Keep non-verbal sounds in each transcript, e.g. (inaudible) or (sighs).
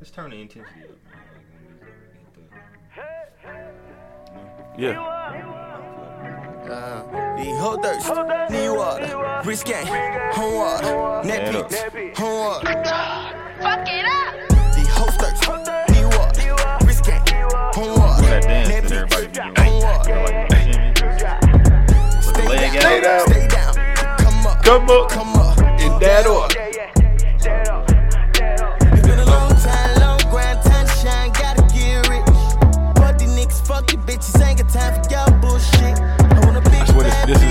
Let's turn the intensity up. Man. Like, when we hit the- Yeah. Uh, These whole thirst, need water, wrist gang, home water, neck beats, home water. Fuck it up. These whole thirst, need water, wrist gang, home water, that dance neck that everybody beats, be home water. Like, shimmy, just put the leg out. Stay down. Stay down, come up, Come up. come up. In that order.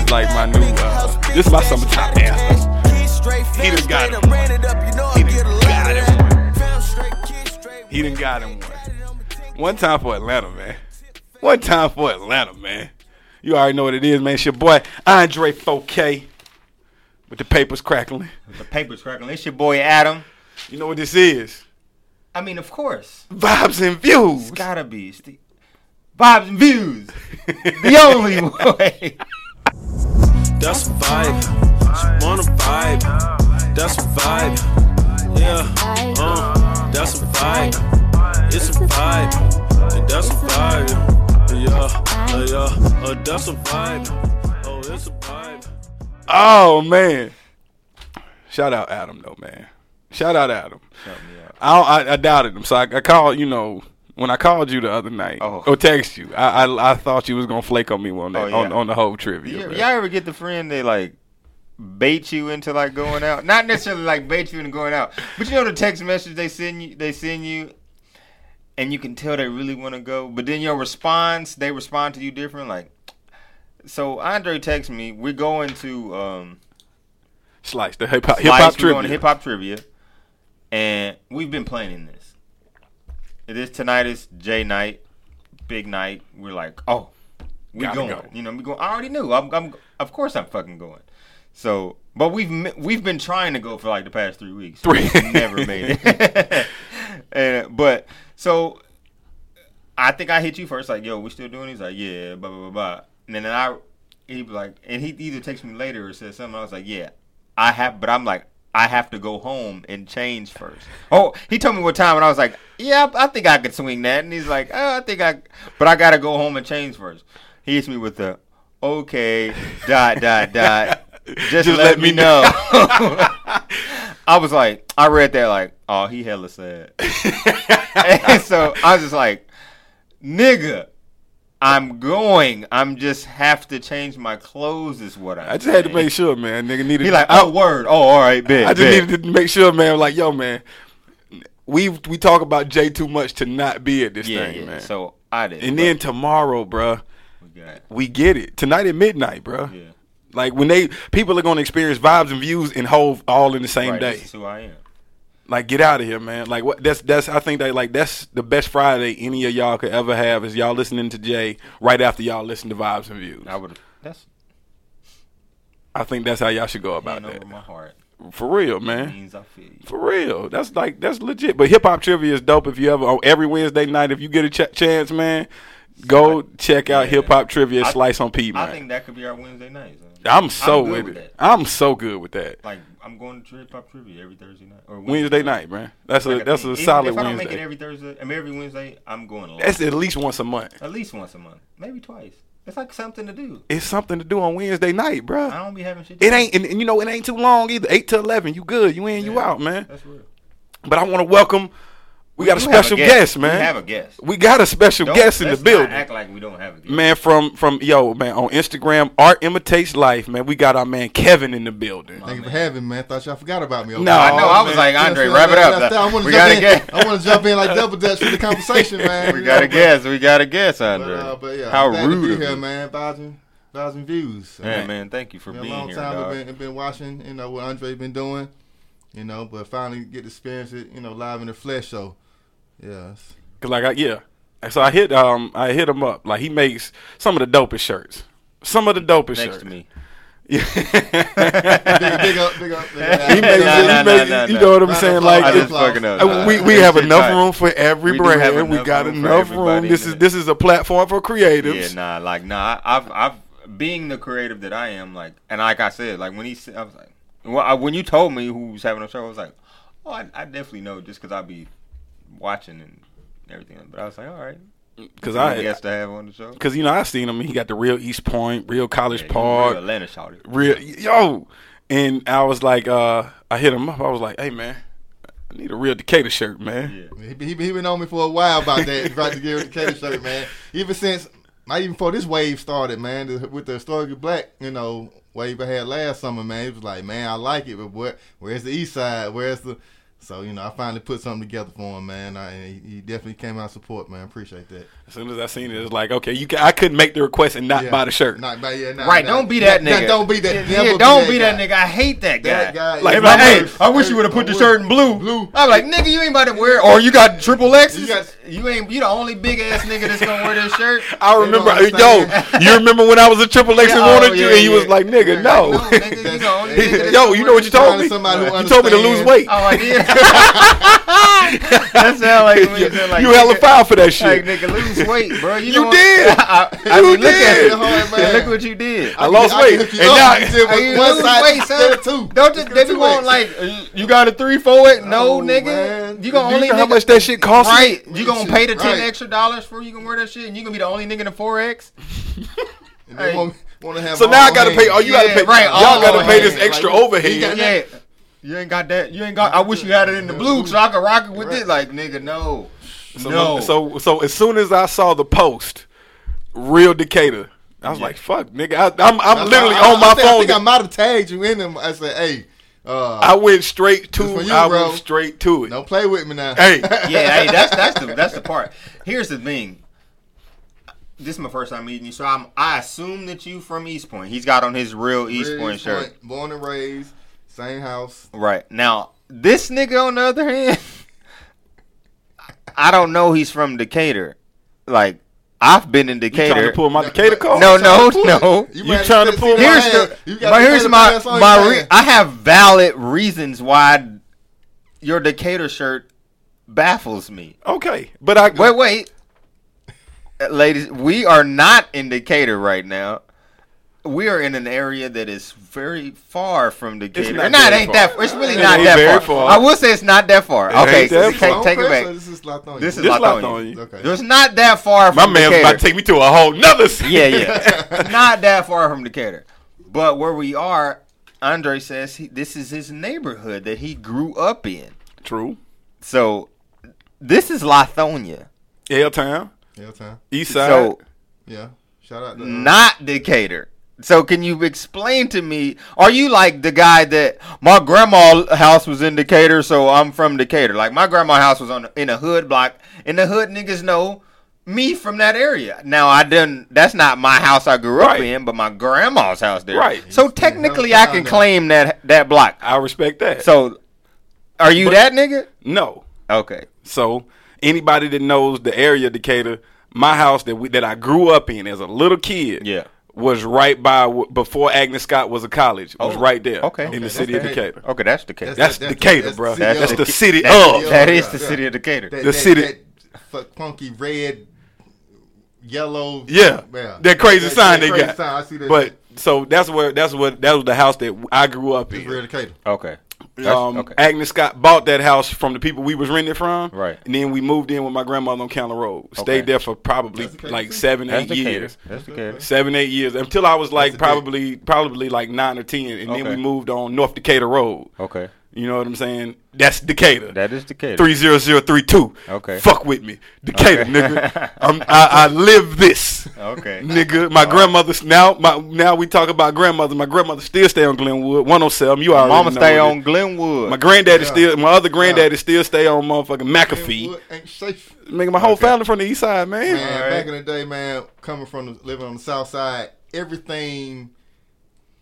Is like my new, uh, this is my summertime gotta anthem. cash. Kids straight, He done got him I ran it up, you know He done got him that. Fam straight, kids straight, He done got him one. One time for Atlanta, man. One time for Atlanta, man. You already know what it is, man. It's your boy Andre 4K with the papers crackling. The paper's crackling. It's your boy Adam. You know what this is? I mean, of course. Vibes and views. It's gotta be. It's the vibes and views. the only (laughs) way. That's a vibe. She wanna vibe. That's a vibe. Yeah. Uh, that's a vibe. It's a vibe. And that's a vibe. Yeah. Uh, yeah. Uh, that's a vibe. Oh, it's a vibe. Oh man. Shout out Adam though, man. Shout out Adam. Help me out. I, I I doubted him, so I, I called. You know, when I called you the other night Oh. or text you, I, I I thought you was gonna flake on me on that Oh, yeah. on, on the whole trivia. Man. y'all ever get the friend that like bait you into like going out? Not necessarily like bait you into going out, but you know the text message they send you, they send you, and you can tell they really want to go, but then your response, they respond to you different. Like, so Andre texts me, we're going to um, Slice the hip hop hip hop we're going to trivia. hip hop trivia, and we've been planning this. This tonight is J night, big night. We're like, oh, we Gotta going. go. You know, we going. I already knew. I'm, I'm, of course, I'm fucking going. So, but we've we've been trying to go for like the past three weeks. Three. Never made it. (laughs) and, uh, but so, I think I hit you first. Like, yo, we still doing? He's like, yeah, blah blah blah blah. And then I, he like, and he either texted me later or says something. I was like, yeah, I have, but I'm like, I have to go home and change first. Oh, he told me what time, and I was like, yeah, I think I could swing that. And he's like, oh, I think I, but I gotta go home and change first. He hits me with the, okay, dot dot dot. (laughs) Just, Just let, let me me know. (laughs) I was like, I read that like, oh, he hella sad. (laughs) and so I was just like, nigga, I'm going. I'm just have to change my clothes. Is what I. I just had to make sure, man. Nigga needed. He like, oh, word. Oh, all right, bet. I just bet. needed to make sure, man. Like, yo, man, we we talk about Jay too much to not be at this yeah, thing, yeah. man. So I did. and then tomorrow, bruh, we got, we get it tonight at midnight, bruh. yeah, Like when they people are gonna experience vibes and views and Hove all in the same right, day. Who I am. Like, get out of here, man. Like, what? That's that's. I think that like that's the best Friday any of y'all could ever have is y'all listening to Jay right after y'all listen to vibes and views. I would. That's I think that's how y'all should go about that. my heart. For real, man. means I feel you. For real, that's like that's legit. But hip hop trivia is dope. If you ever on every Wednesday night, if you get a ch- chance, man, go check out Yeah. hip hop trivia. I- Slice on P, I man. I think that could be our Wednesday nights. I'm so good with, with it. that. I'm so good with that. Like I'm going to hip pop trivia every Thursday night or Wednesday night, man. That's a that's a Even solid If I don't make it every Thursday, I mean every Wednesday, I'm going. Live. That's at least once a month. At least once a month, maybe twice. It's like something to do. It's something to do on Wednesday night, bro. I don't be having shit. It to ain't, and, and you know, it ain't too long either. Eight to eleven, you good. You in, you out, man. That's real. But I want to welcome. We, got a do have special guest, man. We have a guest. We got a special Don't- guest in the let's not building. Act like we don't have a guest. Man, from from yo, man, on Instagram, art imitates life, man. We got our man Kevin in the building. Thank you for having me, man. Thought y'all forgot about me. over No, there. I know. I was man. like, You know Andre, what I'm wrap it up. Left. I want we to got a jump in. guest. I want to jump in like double dutch for the conversation, man. (laughs) We got a guest. We got a guest, But, Andre. uh, but yeah, How I'm glad rude to be of here, you. man. Thousand, thousand views. Yeah, man. Thank you for Been a long time dog. I've been, been watching, you know, what Andre been doing, you know, but finally get to experience it, you know, live in the flesh. So, yeah, it's- Cause like, I, yeah, so I hit um, I hit him up. Like he makes some of the dopest shirts. Some of the dopest Next shirts. to me. (laughs) Yeah. big, big up, big up. Big up. he makes, Nah, he nah, makes- nah, you know what I'm saying? Like I just fucking up. Uh, we we have enough tight. room for every We do have brand. We got enough room. This is this is a platform for creatives. Yeah, nah, like nah. I've I've being the creative that I am, like, and like I said, like when he said, I was like, well, when you told me who was having a show, I was like, oh, I, I definitely know just because I be watching and everything. But I was like, all right, Because I I, guess to have on the show. because you know I seen him. He got the real East Point, real College Yeah, Park, real Atlanta shouted. real yo. And I was like, uh, I hit him up. I was like, hey man, I need a real Decatur shirt, man. Yeah. He, been- he, been- he been on me for a while about that, (laughs) about to get a Decatur shirt, man. Even since, not even before this wave started, man, with the historically black, you know, wave I had last summer, man. It was like, man, I like it, but what? Where's the east side? Where's the? So you know, I finally put something together for him, man. I, and he, he definitely came out support, man. Appreciate that. As soon as I seen it, it's like, okay, you can, I couldn't make the request and not Yeah. buy the shirt. Not, but yeah, nah, Right, nah. don't be that Nah, nigga. Don't be that. Yeah, never don't be that, guy. nigga. I hate that guy. That guy. Like, Like, hey, worst. I wish you would have put the shirt in blue. Blue. I'm like, nigga, you ain't about to wear, or you got triple X's. You You, ain't, you the only big ass nigga that's gonna wear this shirt. (laughs) I remember, know yo, you remember when I was a Triple X and Yeah, oh, wanted you, yeah, and you was like, nigga, Yeah, no. no, nigga, you the (laughs) only nigga that's yo, you know what you told me? You told me to lose weight. Oh, I did. (laughs) that sound like when you said like you hella nigga- foul for that shit. Like shit. nigll lose weight, bro. You, You know did. (laughs) I, I, I You look at did. it. Man. And (laughs) look what you did. I lost can weight. And now- said you one side weight, son. two. Don't you, they be want like uh, you got a three four eight? No, Oh, nigga. man. You gonna you only know how much that shit costs? Right, you gonna pay the ten Right. extra dollars for you can wear that shit, and you gonna be the only nigga in the four X. (laughs) Hey. want, want So now I gotta pay. Oh, you gotta pay. right, Y'all gotta pay this extra Like, overhead. Yeah, you ain't got that. You ain't got. I wish you had it in the blue so I could rock it with Right. it. Like nigga, no, So, no. so so as soon as I saw the post, real Decatur, I was like, "Fuck, nigga!" I, I'm I'm I- literally I- I- on my I think, I phone. think I might have tagged you in them. I said, "Hey, uh, I went straight to. This you, I bro. went straight to it. don't play with me now." Hey, (laughs) yeah, hey, that's that's the that's the part. Here's the thing. This is my first time meeting you, so I'm I assume that you from East Point. He's got on his real East Real Point shirt. born and raised, same house. Right now, this nigga on the other hand, (laughs) I don't know. He's from Decatur. Like I've been in Decatur. you trying Decatur. to pull my Decatur card? No, no, no. You might trying to pull my- Here's my the, hand. You got but here's Decatur my my. Re- I have valid reasons why your Decatur shirt baffles me. Okay, but I Wait, wait, ladies, we are not in Decatur right now. We are in an area that is very far from Decatur. not Nah, it very ain't far. that. It's really It not ain't that very far. far. I will say it's not that far. It okay, so that take, far. take it Long press or back. This is Lithonia? This is This Lithonia. Lithonia. Okay. It's not that far my from man's Decatur. about to take me to a whole nother. city. (laughs) Yeah, yeah. (laughs) not that far from Decatur. But where we are, Andre says he, this is his neighborhood that he grew up in. True. So this is Lithonia, L Town, Yeah, time. East Side. so Yeah. Shout out to uh, not Decatur. So can you explain to me? Are you like the guy that my grandma house was in Decatur, so I'm from Decatur? Like my grandma house was on in a hood block. In the hood, niggas know me from that area. Now I didn't. That's not my house I grew up Right. in, but my grandma's house there. Right. So technically, I can claim that that block. I respect that. So, are you But- that nigga? no. Okay. So anybody that knows the area Decatur, my house that we that I grew up in as a little kid, Yeah. Was right by before Agnes Scott was a college. Was Oh, right there, okay. in Okay, the city of that's Decatur. Okay, that's Decatur. That's That's- Decatur, that's bro. the That's, city the city That- of. that Yeah, is yeah, the city of Decatur. that, The that, city- that funky red, yellow. Yeah, that crazy sign they crazy got. sign. I see that. But so that's where that's what that was the house that I grew up in. Decatur. Okay. That's- Um, okay. Agnes Scott bought that house from the people we was renting from, Right. And then we moved in with my grandmother on Candler Road. Stayed Okay. there for probably That's like seven, That's eight Decatur. years. That's Decatur. Seven, eight years until I was like That's Decatur. probably probably like nine or ten, and then we moved on North Decatur Road. Okay. You know what I'm saying? That's Decatur. That is Decatur. Three zero zero three two. Okay. Fuck with me, Decatur, Okay. nigga. (laughs) I'm, I, I live this. Okay. Nigga, my grandmother's now. My now we talk about grandmother. My grandmother still stay on Glenwood, 107. You already Mama know stay what it on Glenwood. my granddaddy Yeah. still, my other granddaddy still stay on motherfucking McAfee. Glenwood ain't safe. Nigga, my whole Okay. family from the east side, man. Man, Alright. back in the day, man, coming from the, living on the south side, everything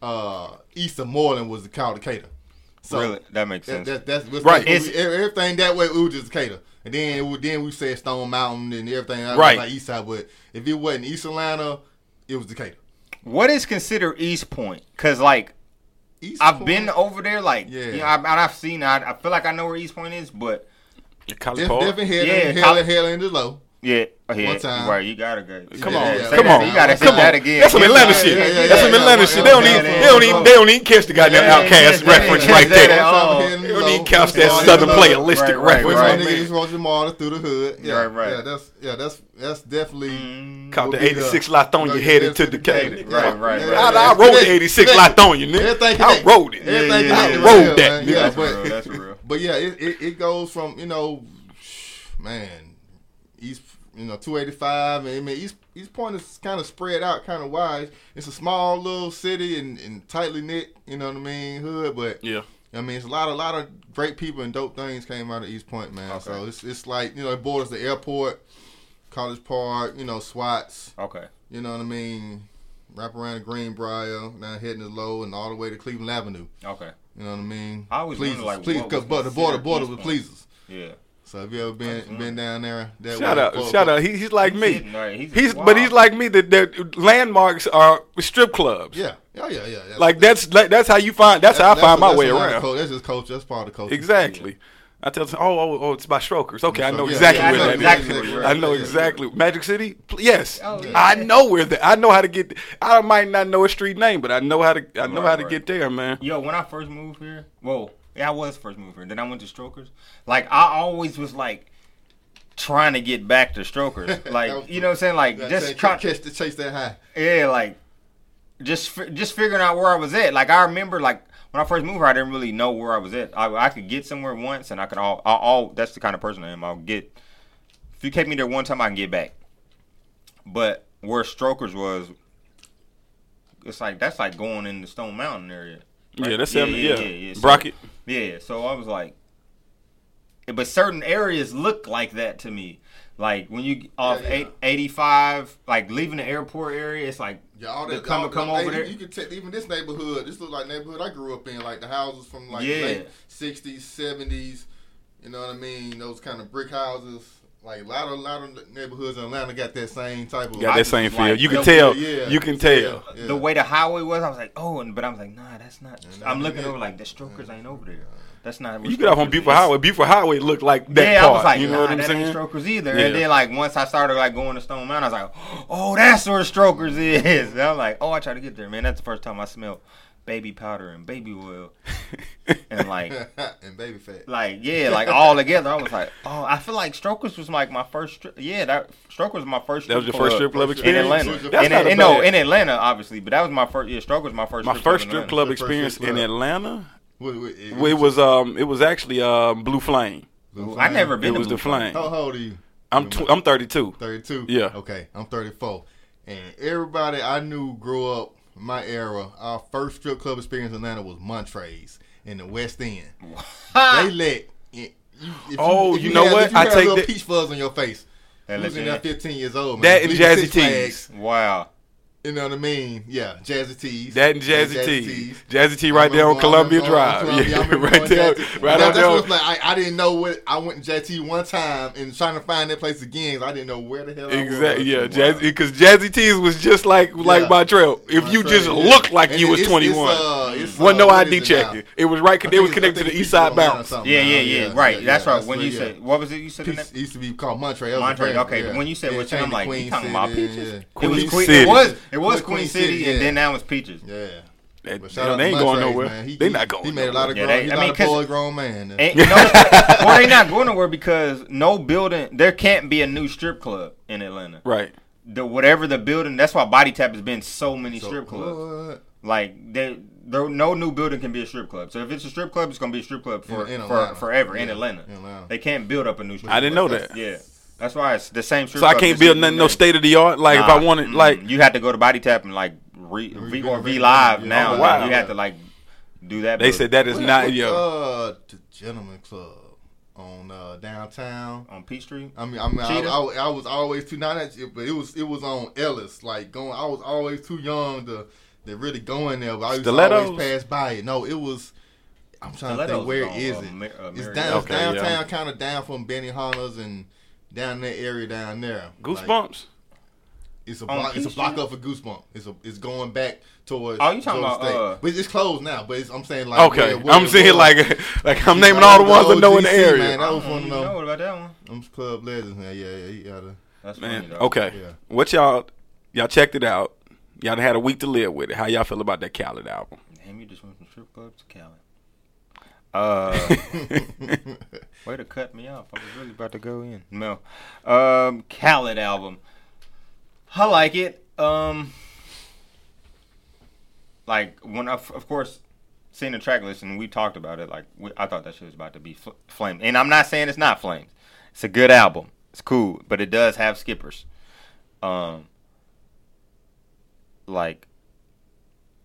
uh, east of Moreland was called Decatur. So really, that makes sense. that, that's, that's Right. that's we- everything that way. It was just Decatur, and then it, would- then we said Stone Mountain and everything. That Right. was like east side, but if it wasn't East Atlanta, it was Decatur. what is considered East Point? Cause like East I've Point, been over there, like Yeah. you know, I've, I've seen. I, I feel like I know where East Point is, but College def- Park. definitely hell, Yeah, yeah, hell, College- hell in the low. Yeah, yeah, One time. right. You gotta go. Come Yeah, on, yeah, come on, You gotta say come that on. again. That's some Atlanta Yeah, shit. yeah, yeah, That's yeah, some yeah, Atlanta yeah, shit. They don't even, they don't even, they don't even catch the goddamn Yeah, Outkast yeah, reference yeah, right yeah, there. yeah, oh. They They don't even couch that Southern right, playalistic right, right, reference. Right. one niggas Roger Martin through the hood? Yeah, Right, right. Yeah, that's yeah, that's that's definitely. Mm, Caught the Would be the- 86 Lithonia Right, headed yeah, to to Decatur. Decatur. Right, right, right. I, yeah, I rode the yeah. 86 Yeah. Lithonia, nigga. I connected. rode it. Everything Yeah, yeah, connected yeah. Rode there, that, Yeah, That's but real. That's real. but yeah, it, it, it goes from you know, man, East you know two eighty five. I mean East East Point is kind of spread out, kind of wide. It's a small little city and, and tightly knit. You know what I mean, hood. But Yeah. I mean, it's a lot, a lot of great people and dope things came out of East Point, man. Okay. So it's it's like you know, it borders the airport, College Park, you know, Swats. Okay. You know what I mean? Wrap around the Greenbrier, now heading to Low, and all the way to Cleveland Avenue. Okay. You know what I mean? I always wonder, like, Pleasers, cause but the border border with pleasers. Yeah. So have you ever been been down there? That Shout way? out, For- shout for- out. He, he's like me. He's- right, he's He's, but he's like me. That the landmarks are strip clubs. Yeah, yeah, yeah, yeah. That's, Like that's like, that's how you find. That's, how I find my way around. cul- That's just culture. That's part of the culture. Exactly. I tell them, oh, oh, oh, it's by Strokers. Okay, I know exactly yeah, I where know that exactly is. I know Yeah, yeah. exactly. Magic City? Yes. Oh, yeah. I know where that. I know how to get. I might not know a street name, but I know how to. I know Right, how to right. get there, man. Yo, when I first moved here, whoa, yeah, I was first mover. Then I went to Strokers. Like I always was like trying to get back to Strokers. (laughs) Like was- you know what I'm saying? Like just say, trying, catch the chase that high. yeah, like just just figuring out where I was at. Like I remember, like when I first moved here, I didn't really know where I was at. I, I could get somewhere once, and I could all, all, all. That's the kind of person I am. I'll get. If you take me there one time, I can get back. But where Strokers was, it's like that's like going in the Stone Mountain area. right? Yeah, that's yeah, yeah, So- Brockett. Yeah, so I was like, but certain areas look like that to me. Like when you off Yeah, yeah. eight, 85, like leaving the airport area, it's like Yeah, all that. come all, come over there. You can take even this neighborhood. This look like neighborhood I grew up in. Like the houses from like Yeah. late sixties, seventies. You know what I mean? Those kind of brick houses. Like a lot of lot of neighborhoods in Atlanta got that same type of. Got I that same was feel. like, you can yo, tell. yeah, you can tell. Yeah. The way the highway was, I was like, oh, and, but I was like, nah, that's not. Yeah, I'm looking over like the Strokers ain't over there. That's not. where You get off on Strokers Buford is. Highway. Buford Highway looked like that yeah, part. I was like, you know nah, what I'm that ain't? Strokers either. Yeah. And then like once I started like going to Stone Mountain, I was like, (gasps) oh, that's where Strokers is. And (laughs) I'm like, oh, I tried to get there, man. That's the first time I smelled baby powder and baby oil, (laughs) and like, (laughs) and baby fat. like yeah, like all together. I was like, (laughs) oh, I feel like Strokers was like my first. Strip. Yeah, that Strokers was my first. That was your first strip club First in. Atlanta. That's in, not a in, no, in Atlanta, obviously, but that was my first. Yeah, Strokers was my first. My strip first club strip club experience in. Atlanta. What- what- it, It was um, it was actually um, Blue Flame. I never been. It to was Blue the Flame. How, how old are you? I'm tw- I'm 32. 32? Yeah. Okay, I'm 34. And everybody I knew grew up in my era, our first strip club experience in Atlanta was Montrez in the West End. they let. You, if Oh, if you know had- what? If you I had take a little that- peach fuzz on your face. That You was in let there 15 years old, man. That and Bleeding Jazzy Six Tees. Flags. Wow. You know what I mean? Yeah, Jazzy T's. That and Jazzy Tees. T. Jazzy T I right there on remember Columbia going- Drive. Columbia. Yeah, (laughs) right there, Jazzy- right That- out that's there. what like. I, I didn't know what I went to JT one time and trying to find that place again. I didn't know where the hell. I Exactly. Yeah, Jazzy because Jazzy T's was just like like Yeah. my trail. If you Montrez, just yeah. looked like And you was 21, It's, uh, wasn't uh, no ID is it checking. It was right. I They was connected to the East Side People Bounce. Yeah, yeah, yeah, right. that's right. When what- you yeah. said, what was it? You said the it used to be called Montrey. That Monterey. Okay, when you said Yeah, what you, changed I'm like, you talking about peaches? It was Queen Queen. City. It was. Queen Queen City, City, and yeah. then now it's peaches. Yeah. They, But they shout out ain't going Montrez, nowhere. He, They he- not going. He made a lot of Yeah, they- he's I not mean, a 'cause- boy grown man. And, you know, (laughs) well, they not going nowhere because no building. There can't be a new strip club in Atlanta. Right. The whatever the building. That's why Body Tap has been so many So, strip clubs. what? Like they, there, no new building can be a strip club. So if it's a strip club, it's gonna be a strip club for, In- in for Atlanta. forever in Atlanta. in Atlanta. They can't build up a new strip. I didn't club. know that. Yeah, that's why it's the same strip. So I can't build nothing, no state of the art. Like if I wanted, mm, like you had to go to Body Tap and like re, Re- v or re- V Live yeah. now. Oh, wow. You had to like do that. they building. said, that is What- not what, yo. Uh, the Gentleman Club on uh, downtown. on Peachtree. I mean, I mean, I, Cheetah? I, I was always too not that, but it was it was on Ellis. Like going, I was always too young to to really go in there. But I used to Stilettos? always pass by it. No, it was. I'm trying to Stilettos think where is on, is uh, it? Mar- uh, it's down Okay, yeah. downtown, kind of down from Benny Hunters and down that area down there. Like, Goosebumps. it's a block. It's a block up for Goosebump. It's a it's going back towards. Oh, you talking Georgia about, State. uh, but it's closed now. But it's, I'm saying like Okay, where- where I'm saying was. like (laughs) like I'm naming all the ones I know in the area. Man, that was I one of don't them. know about that one. I'm club legends. Yeah, yeah, yeah. You gotta. That's Man, funny, okay. Yeah. What y'all y'all checked it out? Y'all had a week to live with it. How y'all feel about that Khaled album? Damn, you just went from strip club to Cali. Uh, (laughs) way to cut me off. I was really about to go in. No, um, Khaled album. I like it. Um, like when I, of course, seeing the track list and we talked about it. Like we, I thought that shit was about to be fl- flames, and I'm not saying it's not flames. It's a good album. It's cool, but it does have skippers. Um, like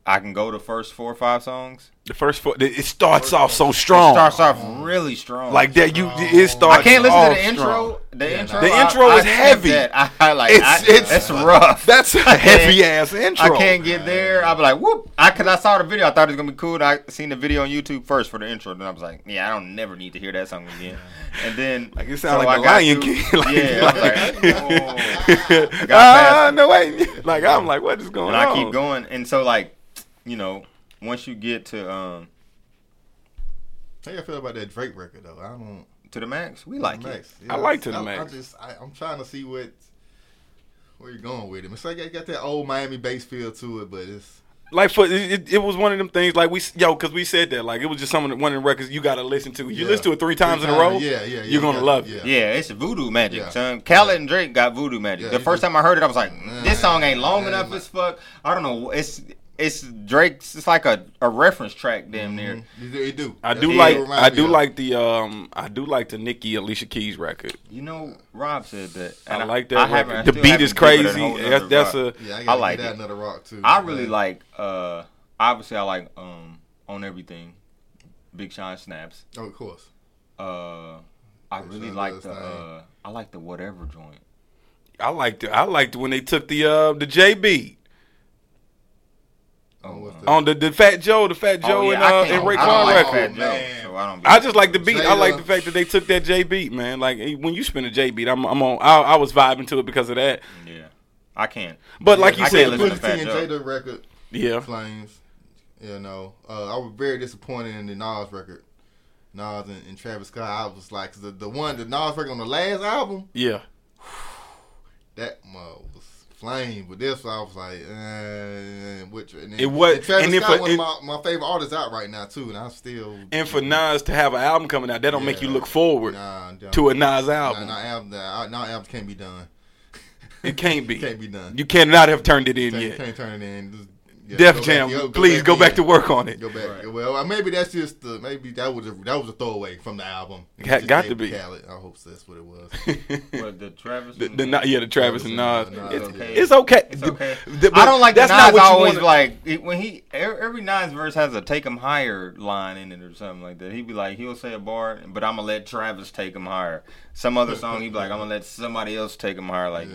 I can go to first four or five songs. The first four, it starts off so strong. It starts off really strong. like that. You it starts. I can't listen off to the intro. strong. The Yeah, intro. The I- intro I is skip heavy. that. (laughs) I, I like. It's- I, it's- it's rough. That's a heavy ass intro. I can't get there. I'll be like, whoop. I cause I saw the video. I thought it was gonna be cool. I seen the video on YouTube first for the intro. Then I was like, yeah, I don't never need to hear that song again. (laughs) And then Like it sounds so like I the Lion through- King. (laughs) Like, yeah, I was like, oh. I got ah, no wait. Like I'm like, what is going and on? I keep going. And so like, you know, once you get to um How you feel about that Drake record though? I don't to the max, we like it. Max. I like To the I, Max. I just I, I'm trying to see what where you're going with it. It's like it got that old Miami bass feel to it, but it's like for it, it, it was one of them things like we yo because we said that like it was just some of the, one of the records you got to listen to. You Yeah. listen to it three times in a row. yeah, yeah, yeah, You're gonna yeah, love it. Yeah, it's voodoo magic, Yeah. son. Khaled and Drake got voodoo magic. Yeah, the first just- time I heard it, I was like, "This song ain't long yeah, enough yeah. as fuck." I don't know. It's it's Drake's. It's like a, a reference track, damn near. Mhm. You do- do. I do it like I do of. like the um I do like the Nicki Alicia Keys record. You know, Rob said that. I and like that I record. haven't- I The beat is given it a crazy. That's that's rock. a Yeah, I, I gotta like get that another rock too. I really man. like. uh Obviously, I like um on everything. Big Sean snaps. Oh, of course. Uh, I Big really Sean like the. uh I like the whatever joint. I liked it. I liked when they took the uh the JB Oh, uh, the- on the, the Fat Joe, the Fat Joe and I uh and Raekwon I like record. Fat Man. so I don't. I just like the beat. I like the fact that they took that J beat, man. Like when you spin a J beat, I'm I'm on. I, I was vibing to it because of that. Yeah, I can't. But like you I said, can't listen Pusha to Fat and Joe. Jada record, yeah, Flames. You know, uh, I was very disappointed in the Nas record. Nas and, and Travis Scott. I was like, 'cause the the one the Nas record on the last album, yeah. that uh, was flame. But this I was like, uh, which and then, It was- and Travis and if Scott, one of my, my favorite artists out right now too, and I still And for Nas to have an album coming out, that don't make you look forward nah, to a Nas Nah, album. nah, album, nah, nah, albums can't be done. It can't be. (laughs) Can't be done. You cannot have turned it in can't, yet. can't turn it in. Just, yeah, Def go Jam, back- yo, please go back in. to work on it. Go back. Well, uh, maybe that's just the maybe that was a, that was a throwaway from the album. It got gave to be. Khaled. I hope that's what it was. (laughs) What the Travis? The, and- the, Na- yeah, the Travis and Nas. Travis and Nas, It's, okay. it's okay. It's okay. The- but I don't like that's that's not what you always wanna- like it- when he every, every Nas verse has a take him higher line in it or something like that. He'd be like he'll say a bar, but I'm gonna let Travis take him higher. Some other song he'd be like I'm gonna let somebody else take him higher. Like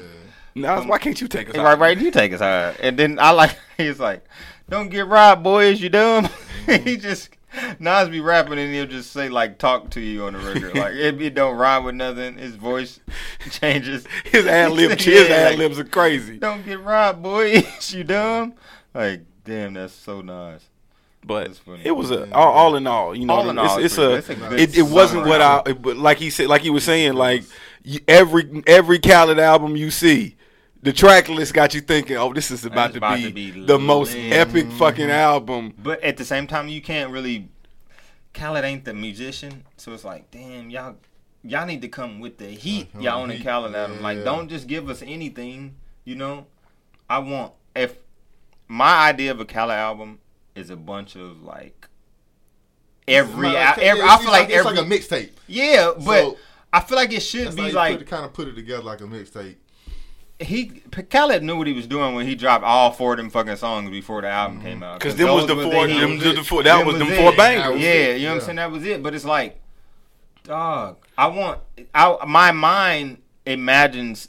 Nas, why can't you take us? right, right, you take us higher. And then I like (laughs) he's like, don't get robbed, boys, you dumb. (laughs) he mm-hmm. just. Nas be rapping and he'll just say like talk to you on the record like (laughs) it, it don't rhyme with nothing. His voice changes. His ad lib, his ad like, libs are crazy. don't get robbed, boys. you dumb. Like, damn, that's so nice. But it was a all, all in all, you know, All in it's, all, it's it's a, it's a it, it wasn't what I, it- but like he said, like he was saying, like every every Khaled album you see, the track list got you thinking, oh, this is about, to, about be to be the most epic mm-hmm. fucking album. But at the same time, you can't really. Khaled ain't the musician, so it's like, damn, y'all, y'all need to come with the heat. Come Y'all on, on the heat. Khaled album. Like, don't just give us anything. You know, I want if my idea of a Khaled album is a bunch of like every, It's al- like- every it's I feel like it's every like a mixtape. yeah, but So- I feel like it should be how you like put, kind of put it together like a mixtape. He Khaled knew what he was doing when he dropped all four of them fucking songs before the album mm-hmm. came out. Because them was the four, the them, hits. the, the four, that Them was them it. four That bangers. was Yeah, you know what I'm saying? That was it. But it's like, dog, I want, I my mind imagines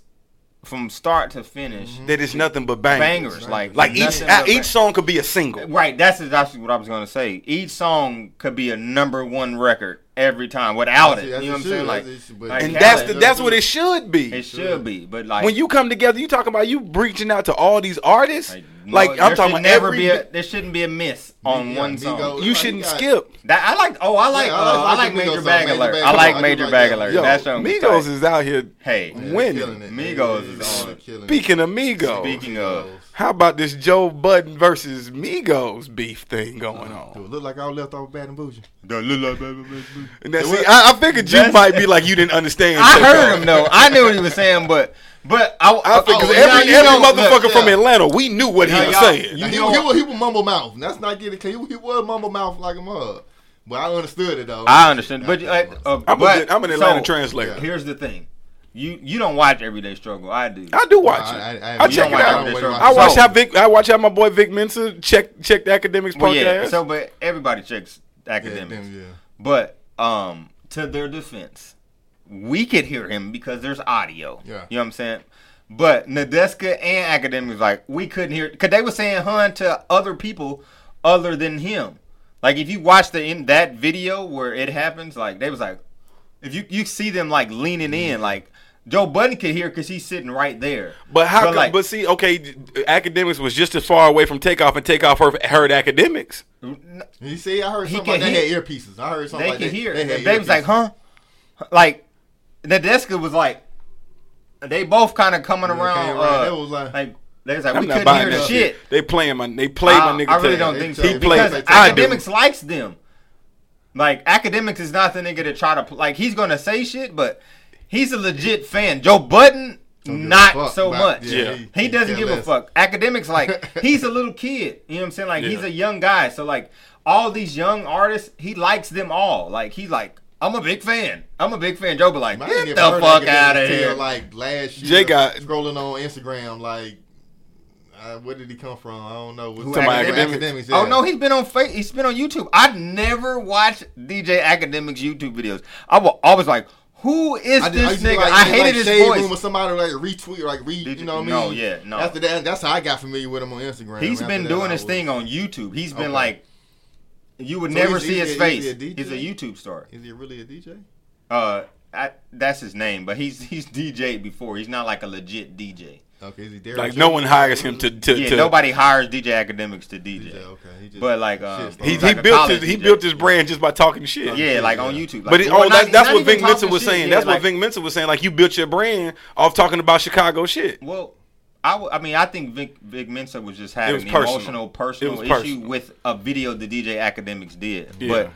from start to finish That is nothing but bangers. bangers. Like, Like each nothing uh, each song could be a single. Right, that's exactly what I was gonna say. Each song could be a number one record every time without it. That's- You know what I'm saying? it Like, that's like And Khaled, that's the, that's what it should be. it should be. But like when you come together, you talking about you reaching out to all these artists. like, Like, no, I'm talking about never every be a there shouldn't be a miss on Yeah, one Migos- song. You Like, shouldn't got- skip. That I like. Oh, I like. Yeah, I uh, like- I I like like Major Migos Bag song, Alert. Major I like Major do Bag like Alert. Yo, That song Migos is out here. Hey, winning. Migos is yeah, on. Speaking of Migos, Speaking of, how about this Joe Budden versus Migos beef thing going Do on? it look like I was left off bad and bougie. And that, see, I, I figured you That's- might be like you didn't understand. I Takeoff. heard him though. I knew what he was saying, but but I, I figured Oh, every, yeah, you every know, motherfucker look, from yeah. Atlanta, we knew what Yeah, he was y'all- saying. You Now, he, know- he, was, he was mumble mouth. That's not getting he, he was mumble mouth like a mug. But I understood it though. I understand. But uh, uh, I'm, but, a, I'm an Atlanta so, translator. Here's the thing. You you don't watch Everyday Struggle. I do. I do watch I- it. I- I, I- You check it watch out. Everyday I watch So- how Vic. I watch how my boy Vic Mensa check check the Akademiks Well, podcast. yeah. So, but everybody checks yeah, Akademiks. them, yeah. But um, to their defense, we could hear him because there's audio. Yeah. You know what I'm saying? But Nadeska and Akademiks like we couldn't hear because they were saying hun to other people other than him. Like if you watch the in that video where it happens, like they was like, if you you see them like leaning in, like Joe Budden could hear because he's sitting right there. but how? But, like- but see, okay, Akademiks was just as far away from takeoff, and takeoff heard, heard Akademiks. You see, I heard He something like they hear- had earpieces. I heard something they like could that. hear. They, They, had they was like, huh? Like Nadeska was like, they both kind of coming Yeah, around. came around. Uh, They was like- like they was like, I'm we not couldn't hear the shit. shit. They playing my. They play I, my nigga. I really don't think so He because plays. I Akademiks likes them. Like Akademiks is not the nigga to try to like. He's gonna say shit, but he's a legit fan. Joe Budden, Don't give a not fuck so about- much. Yeah. he- He he doesn't care give a fuck. Akademiks like (laughs) he's a little kid. You know what I'm saying? Like he's a young guy. So like all these young artists, he likes them all. Like he's like, I'm a big fan. I'm a big fan. Joe be like, I get ain't the never fuck out of here. Like last year, Jay got- scrolling on Instagram. Like, uh, where did he come from? I don't know. Who, Talking about Akademiks? Akademiks? Oh no, he's been on fa- he's been on YouTube. I've never watched DJ Akademiks YouTube videos. I was always like, who is I, this used to nigga? like, I hated like, his shade voice. room or somebody like retweet, like re, Did you know what I mean? no, yeah, no. After that, that's how I got familiar with him on Instagram. He's After been that, doing I his was- thing on YouTube. He's been Okay. like, you would So never see he's his a- face. he's a DJ? He's a YouTube star. Is he really a DJ? Uh, I, that's his name, but he's he's DJ before. He's not like a legit DJ. Okay, is he Derek? Like no one hires him to to. Yeah, to nobody hires DJ Akademiks to DJ. DJ, okay. He just, But like, um. He, he like built college his he DJ. built his brand just by talking shit. Yeah, like Yeah. on YouTube. Like, But it, oh, not- that, that's what even Vic Mensa was shit, saying. yeah, That's like- what Vic Mensa was saying. Like you built your brand off talking about Chicago shit. Well, I, w- I mean, I think Vic, Vic Mensa was just having was an personal. emotional, personal It was issue with a video the DJ Akademiks did. Yeah. But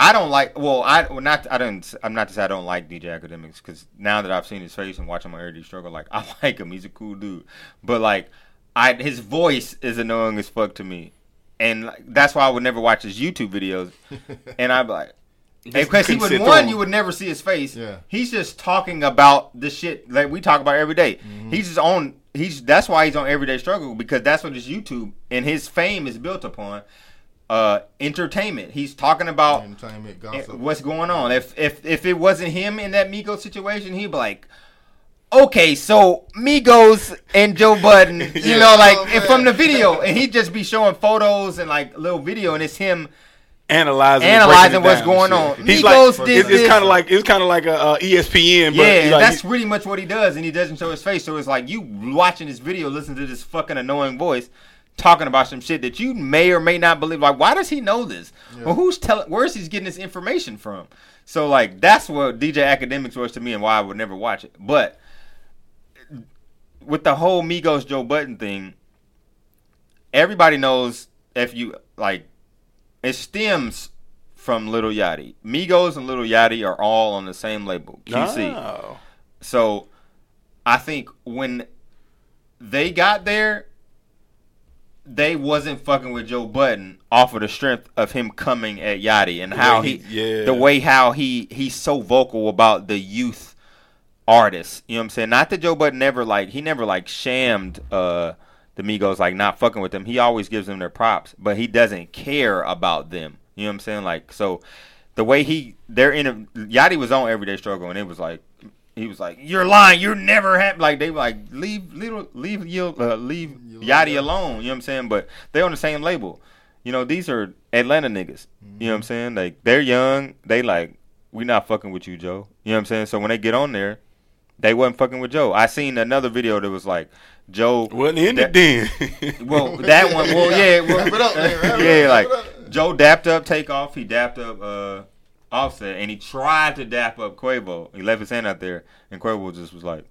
I don't like. Well, I well, not. I don't. I'm not to say I don't like DJ Akademiks because now that I've seen his face and watched him on Everyday Struggle, like (laughs) I like him. He's a cool dude. But like, I his voice is annoying as fuck to me, and like, that's why I would never watch his YouTube videos. (laughs) and I'd be like. Because he would one, through you would never see his face. Yeah. He's just talking about the shit like we talk about every day. Mm-hmm. He's just on. He's that's why he's on Everyday Struggle because that's what his YouTube and his fame is built upon. Uh, entertainment. He's talking about entertainment eh, gossip. what's going on. If if if it wasn't him in that Migos situation, he'd be like, okay, so Migos and Joe Budden, (laughs) you Yeah. know, like Oh, from the video, and he'd just be showing photos and like little video, and it's him. Analyzing, Analyzing what's going on. He's Migos like, did it's, it's kind of like it's kind of like a, uh ESPN. But Yeah, like, that's pretty much what he does, and he doesn't show his face. So it's like you watching this video, listen to this fucking annoying voice talking about some shit that you may or may not believe. Like, why does he know this? Well, who's telling? Where's he getting this information from? So like, that's what DJ Akademiks was to me, and why I would never watch it. But with the whole Migos Joe Budden thing, everybody knows if you like, it stems from Little Yachty. Migos and Little Yachty are all on the same label, QC. So I think when they got there, they wasn't fucking with Joe Budden off of the strength of him coming at Yachty and how he, he- yeah. the way how he he's so vocal about the youth artists. You know what I'm saying? Not that Joe Budden never like he never like shammed uh the Migos like not fucking with them. He always gives them their props, but he doesn't care about them. You know what I'm saying? Like so the way he they're in a Yachty was on Everyday Struggle and it was like he was like, "You're lying. You're never happy." Like they were like, "Leave little, leave you, uh, leave Yachty alone." You know what I'm saying? But they're on the same label. You know, these are Atlanta niggas. You know what I'm saying? Like they're young. They like we not fucking with you, Joe. You know what I'm saying? So when they get on there, they wasn't fucking with Joe. I seen another video that was like Joe. Wasn't in that- it then. (laughs) Well, that one. Well, yeah. Well, Wrap it up, man. Wrap it yeah, like wrap it up. Joe dapped up take off. He dapped up uh, Offset, and he tried to dap up Quavo. He left his hand out there, and Quavo just was like,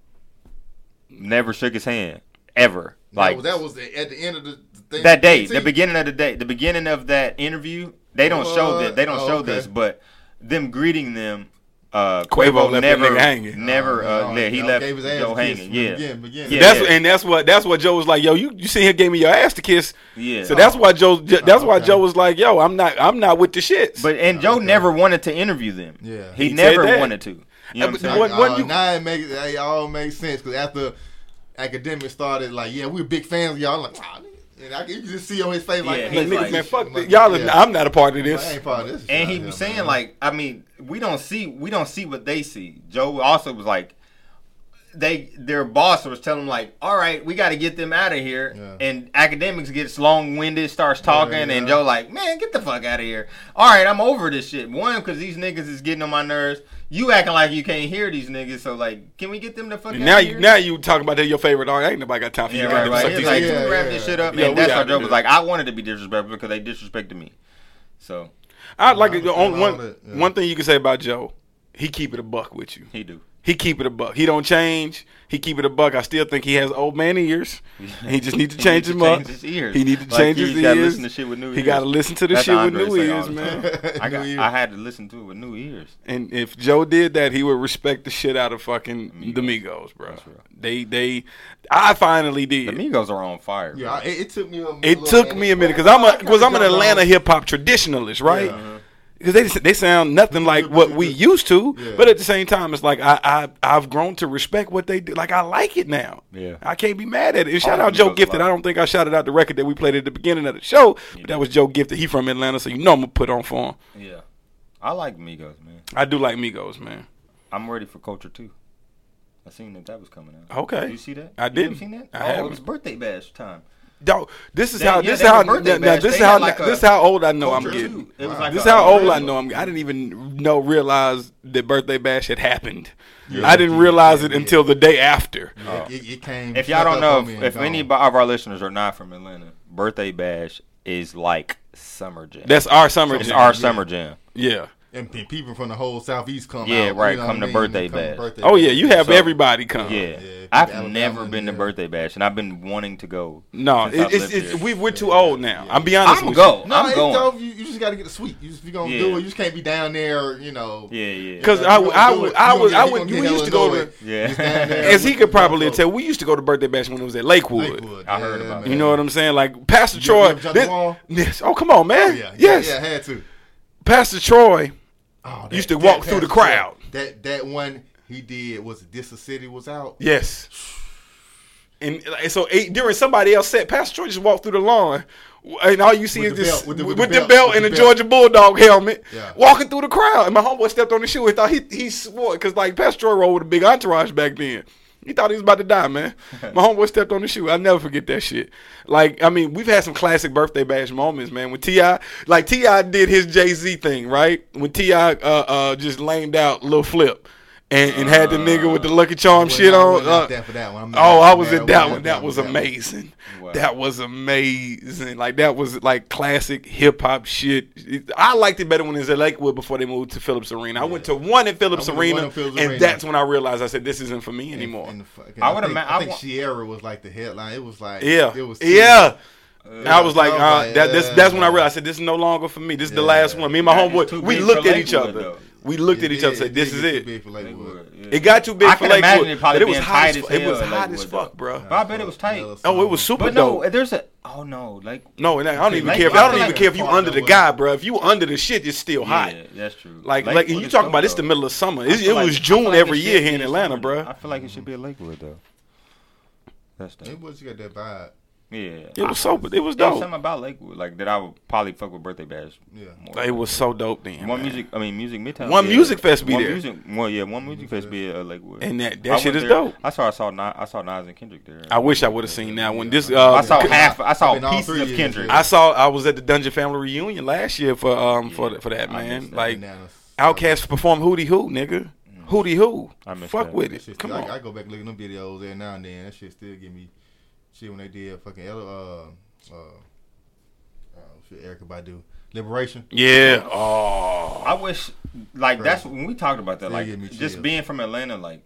never shook his hand ever. Like that was, that was the, at the end of the, thing. that day, the beginning of the day, the beginning of that interview. They don't show that. They don't Oh, show okay. this, but them greeting them. Uh, Quavo Quavo, never, nigga hanging. never. Oh, uh, no, yeah, he no, left gave his ass Joe hanging. Yeah, beginning- beginning. yeah, that's yeah. and that's what that's what Joe was like. Yo, you you seen here gave me your ass to kiss. Yeah. So that's why Joe. That's why okay. Joe was like, yo, I'm not I'm not with the shits. But and Joe never wanted to interview them. Yeah. he, He never wanted to. You know what I'm but saying? what- what uh, you- now it makes it all makes sense because after Akademiks started like, yeah, we're big fans of y'all. I'm like, wow, nigga. And I, you can just see on his face like, Yeah, man, like, niggas, like- man, fuck I'm like, y'all. are- yeah. I'm not a part of I this. ain't part of this. And he was saying man. like, I mean, we don't see we don't see what they see. Joe also was like, they their boss was telling them like, all right, we got to get them out of here. Yeah. And Akademiks gets long winded, starts talking, yeah. and Joe like, man, get the fuck out of here. All right, I'm over this shit. One, because these niggas is getting on my nerves. You acting like you can't hear these niggas. So like, can we get them the fuck And out now you here? now you talking about that your favorite artist. Ain't nobody got time for Yeah, you. right, goddamn right. suck It's like, niggas. Yeah, wrap yeah. this shit up? Yeah, and that's out why to Joe was like, I wanted to be disrespectful because they disrespected me. So I like I it. understand On, one that, yeah. one thing you can say about Joe, he keep it a buck with you. he do. He keep it a buck. He don't change. He keep it a buck. I still think he has old man ears. (laughs) He just need to He change need them to up. change his ears. He need to Like, change he his gotta listen to shit with new he ears. got to listen to the That's shit with new ears, man. (laughs) I got. New ears. I had to listen to it with new ears. And if Joe did that, he would respect the shit out of fucking the Migos, bro. That's real. They they I finally did. The did. Migos are on fire. Yeah, it, it took me. A It took minute, me a minute because I'm I a kinda because I'm an Atlanta hip hop traditionalist, right? Yeah. Because they they sound nothing like what we used to, Yeah. but at the same time, it's like I I I've grown to respect what they do. Like I like it now. Yeah. I can't be mad at it. And shout out Joe Gifted. I don't think I shouted out the record that we played at the beginning of the show, but that was Joe Gifted. He from Atlanta, so you know I'm gonna put on for him. Yeah. I like Migos, man. I do like Migos, man. I'm ready for Culture too. I seen that that was coming out. Okay. Did you see that? I didn't. ever seen that? I oh, haven't. it was birthday bash time. Dog, this is They- how yeah, this is how had a birthday now, now this is how like this is how old I know I'm getting. It was Wow. like This is how old I know I'm. I didn't even know realize that birthday bash had happened. Yeah. I didn't realize it Yeah. until the day after. Yeah, it, it came. If y'all don't know, if, if gone. any of our listeners are not from Atlanta, birthday bash is like summer jam. That's our summer it's jam. our summer jam. Yeah. And people from the whole southeast come Yeah, out. right, you know come to I mean? birthday Come bash. birthday Oh yeah, you have So- everybody come. Yeah, Yeah, I've Alabama never been to birthday bash, and I've been wanting to go. No, since it, it's, it's we we're too old now. I'm be honest I'm with go. No, I'm it's going. dope. You, you just got to get the sweet. You just, if you're gonna Yeah. do it, you just can't be down there. You know. Yeah, yeah. Because I you would I would I you would I get- would we used to go to annoyed. Yeah. Just (laughs) as he could probably tell. We used to go to birthday bash when it was at Lakewood. Lakewood. I heard about man. You know what I'm saying? Like Pastor You Troy. ever jumped the this- yes. Oh come on, man. Yeah, yes. yeah, yeah, had to. Pastor Troy. Oh, Used to walk through the crowd. That that one he did was this the city was out. Yes. And, and so eh, during somebody else set, Pastor Troy just walked through the lawn, and all you see With is this belt, with the- with, with the the belt, belt with and the the. Georgia Bulldog helmet, Yeah. walking through the crowd. And my homeboy stepped on the shoe and thought he he swore because like Pastor Troy rode with a big entourage back then. He thought he was about to die, man. (laughs) My homeboy stepped on the shoe. I'll never forget that shit. Like, I mean, we've had some classic birthday bash moments, man. When T.I., like T.I., did his Jay Z thing, right? When T.I. uh, uh, just lamed out Lil Flip. And, and had the nigga with the Lucky Charm Well, shit on. uh, for that one. Oh, I was I'm in that one. That was amazing. Wow. That was amazing. Like that was like classic hip hop shit. I liked it better when it was at Lakewood before they moved to Phillips Arena. I went to one at Phillips I went to one Arena, Phillips and Arena. that's when I realized I said this isn't for me anymore. And the fucking- I would think- ima- I I think wa- Ciara was like the headline. It was like yeah, it was yeah. I was like, I was uh, like, that, this, that's when I realized I said this is no longer for me. This is the last one. Me and my That is homeboy, we looked at each other. though. We looked at It each other and said, "This is it." Lakewood. Lakewood, yeah. It got too big I for can imagine Lakewood, it probably but it was being hot as as It was hot as fuck, bro. But I bet it was tight. Oh, it was super But dope. no, there's a. Oh no, like. No, and I don't even Like, care. If, I I don't feel even care if you part under the guy, bro. If you under the shit, it's still hot. Yeah, that's true. Like, like, Lakewood and you is talking about it's the middle of summer. It, feel it like- was June every year here in Atlanta, bro. I feel like it should be a Lakewood though. That's dope. Lakewood, you got that vibe. Yeah, It was so, it was There was dope. something about Lakewood like that. I would probably fuck with birthday bash. Yeah. more. It was so dope then. one man. music. I mean, music midtown. One yeah. music fest be one there. Music, one yeah, one music fest be at Lakewood. And that- that I shit is there. dope. I saw I saw Nas, I saw Nas and Kendrick there. I wish I would have seen that one. This uh, I saw half. I saw I've been all pieces three of years, Kendrick. yeah. I saw I was at the Dungeon Family reunion last year for um for Yeah, for that man. that. Like Bananas. Outkast performed Hootie Hoo, nigga. Hootie Hoo. I missed Fuck that. with it. Come on. I, I go back and look at them videos every now and then. That shit still give me shit when they did fucking Ella, uh, uh, uh, shit, Erykah Badu. Liberation. yeah. Oh. I wish, like that's when we talked about that. Like just chills. being from Atlanta, like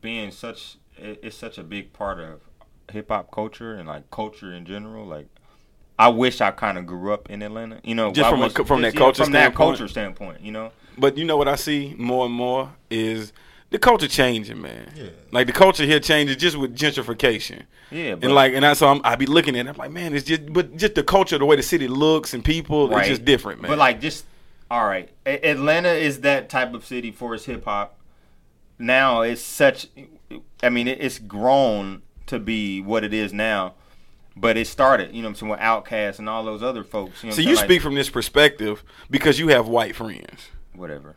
being such, it, it's such a big part of hip hop culture and like culture in general. Like I wish I kind of grew up in Atlanta. You know, Just I from wish- co- from just, that culture from that culture standpoint. You know, But you know what I see more and more is the culture changing, man. Yeah. Like the culture here changes just with gentrification. yeah. But And like, and that's so I'm, I be looking at. it, I'm like, man, it's just, but just the culture, the way the city looks and people, Right. it's just different, man. But like, just all right. A- Atlanta is that type of city for its hip hop. Now it's such. I mean, it's grown to be what it is now. But it started, you know, what I'm saying, with Outkast and all those other folks. You know so you saying? speak from this perspective because you have white friends. whatever.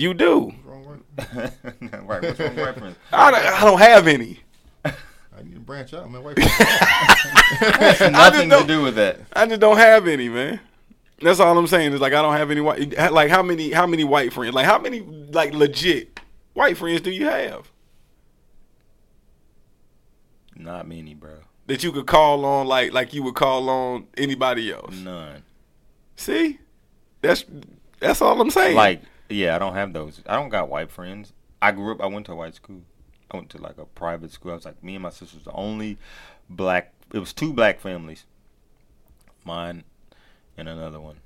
You do. Wrong (laughs) right. What's wrong with white friends? I don't, I don't have any. I need to branch out, man. Wait (laughs) It's nothing to don't- do with that. I just don't have any, man. That's all I'm saying. Is like I don't have any white. Like how many? How many white friends? Like how many? Like legit white friends do you have Not many, bro. that you could call on? Like like you would call on anybody else? None. See, that's that's all I'm saying. Like, yeah, I don't have those. I don't got white friends. I grew up. I went to a white school. I went to like a private school. I was like me and my sister's the only black. It was two black families, mine and another one,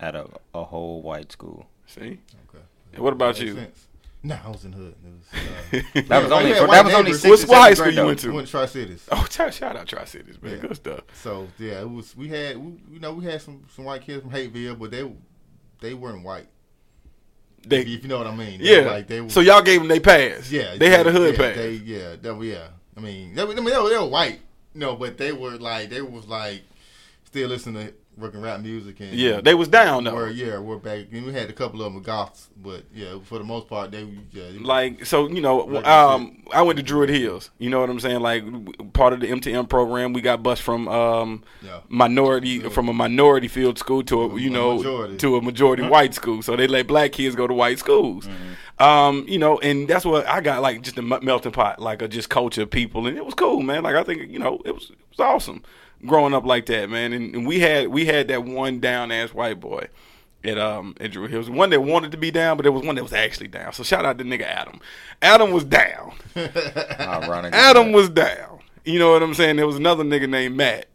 at a a whole white school. see. Okay. And what about you? sense. Nah, I was in the hood. It was, uh, (laughs) That was only yeah, for, white that was only six What's- and what high school you went to? we went to Tri Cities. Oh, shout, shout out Tri Cities, man. Yeah. Good stuff. So yeah, it was. We had, we, you know, we had some some white kids from Hapeville, but they they weren't white. They, if you know what I mean. They yeah. Like they were, so y'all gave them they pass. yeah, They had a hood yeah, pass. They, yeah, that yeah. I mean, they, were- I mean, they were, they were white, no, but they were like they was like still listening to rock and rap music and yeah, they was down though. Were, yeah, we're back. And we had a couple of them goths, but yeah, for the most part, they yeah, they- like so you know um i went to druid hills. You know what i'm saying? Like part of the mtm program we got bus from um Yeah. minority from a minority field school to a you A know majority. to a majority white school. So they let black kids go to white schools. Um you know and that's what i got like just a melting pot like a just culture of people and it was cool man. Like i think you know it was it was awesome growing up like that man and, and we had we had that one down ass white boy at um at Druid Hills. One that wanted to be down, but there was one that was actually down. So shout out to nigga Adam. Adam was down. (laughs) Ironic. Adam was down. You know what I'm saying? There was another nigga named Matt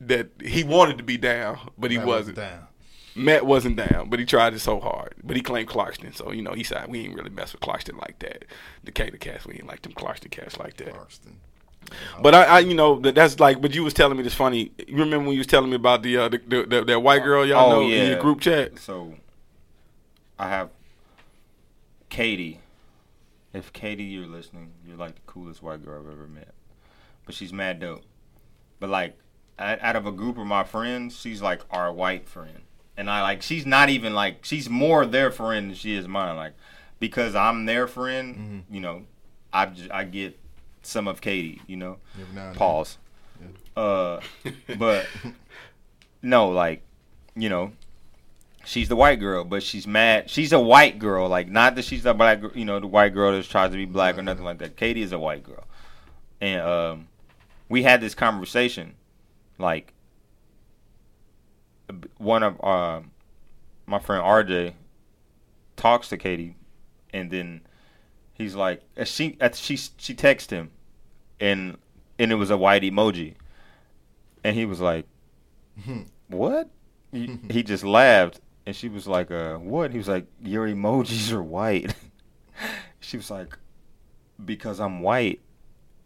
that he wanted to be down, but he was wasn't. down. Matt wasn't down, but he tried it so hard. But he claimed Clarkston, so you know he said we ain't really mess with Clarkston like that. Decatur cats, we ain't like them Clarkston cats like that. Clarkston. But I, I, you know, that that's like. But you was telling me this funny. You remember when you was telling me about the uh, the, the, the that white girl y'all Oh, know in yeah. your group chat? So, I have Katie. If Katie, you're listening, you're like the coolest white girl I've ever met. But she's mad dope. But like, out out of a group of my friends, she's like our white friend, and I like. She's not even like. She's more their friend than she is mine. Like, because I'm their friend, you know, I I get some of Katie. You know, Every now and pause. Uh, (laughs) but no, like, you know, she's the white girl, but she's mad. She's a white girl, like not that she's a black, you know, the white girl that tries to be black or nothing like that. Katie is a white girl, and um, we had this conversation, like, one of uh, my friend RJ talks to Katie, and then he's like, uh, she she she texted him, and and it was a white emoji, and he was like, "What?" he, he (laughs) just laughed, and she was like, "Uh, what?" He was like, "Your emojis are white." (laughs) she was like, "Because I'm white."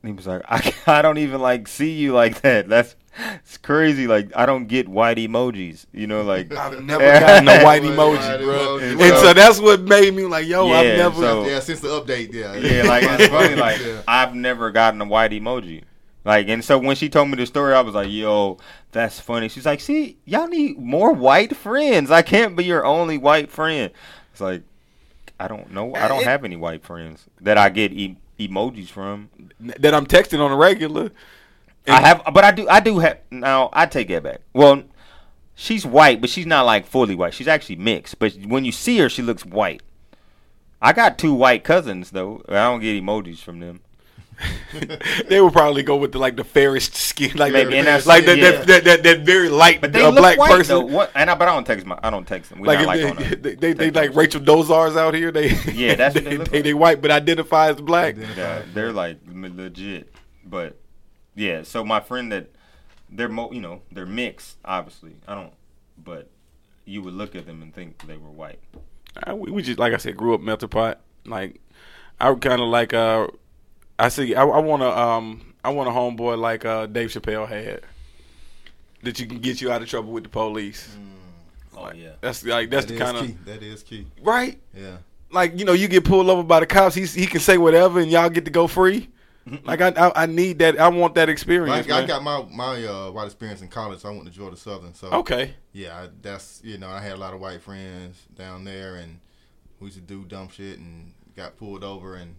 And he was like, "I (laughs) I don't even like see you like that. That's it's crazy. Like I don't get white emojis. You know, like (laughs) I've never gotten a (laughs) white emoji, White bro. emoji, And bro. so that's what made me like, yo, I've never. so- yeah, since the update, yeah, yeah, like it's funny. Like Yeah. I've never gotten a white emoji." Like, and so when she told me the story, I was like, "Yo, that's funny." She's like, "See, y'all need more white friends. I can't be your only white friend." It's like, I don't know. I don't It- have any white friends that I get e- emojis from. that I'm texting on a regular. I have, but I do. I do have. Now I take that back. Well, she's white, but she's not like fully white. She's actually mixed. But when you see her, she looks white. I got two white cousins though. I don't get emojis from them. (laughs) they would probably go with the, like the fairest skin, like Maybe, that, and like that, yeah. that, that, that that very light But they uh, black white person. though. What? And I, but I don't text my. I don't text them. We Like, not if like on they, a, (laughs) they, they, they like. Rachel Dolezals out here. They (laughs) Yeah, that's what they, they look they, like. they white but identify as black. Yeah, they're like legit. But yeah, so my friend that they're mo, you know, they're mixed. Obviously, I don't. But you would look at them and think they were white. I, we, we just like I said, grew up melted pot. Like I would kind of like uh, I see. I, I want to um, I want a homeboy like uh Dave Chappelle had that you can get you out of trouble with the police. Oh yeah. That's like that's That the kind of key. That is key. right. Yeah. Like you know, you get pulled over by the cops. He's, he can say whatever, and y'all get to go free. Like I, I, I need that. I want that experience. I, I got my my uh, white experience in college. I went to Georgia Southern. So okay. yeah, I, that's you know I had a lot of white friends down there, and we used to do dumb shit and got pulled over, and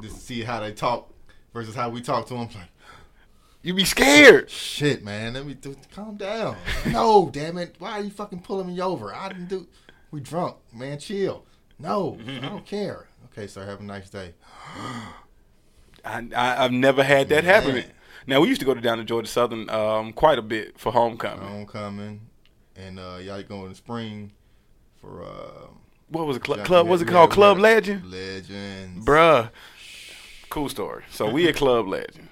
just see how they talk versus how we talk to them. Like (gasps) You be scared. shit, man. Let me do, calm down. (laughs) no, damn it. Why are you fucking pulling me over? I didn't do. We drunk, man. Chill. No, I (laughs) don't care. Okay, sir. Have a nice day. (gasps) I, I I've never had that happen. Now we used to go to down to Georgia Southern um quite a bit for homecoming. Homecoming, and uh, y'all going in the spring for uh, what was it? Cl- club? What's it called? Club Legend. Legends, Bruh. Cool story. So we a Club Legend.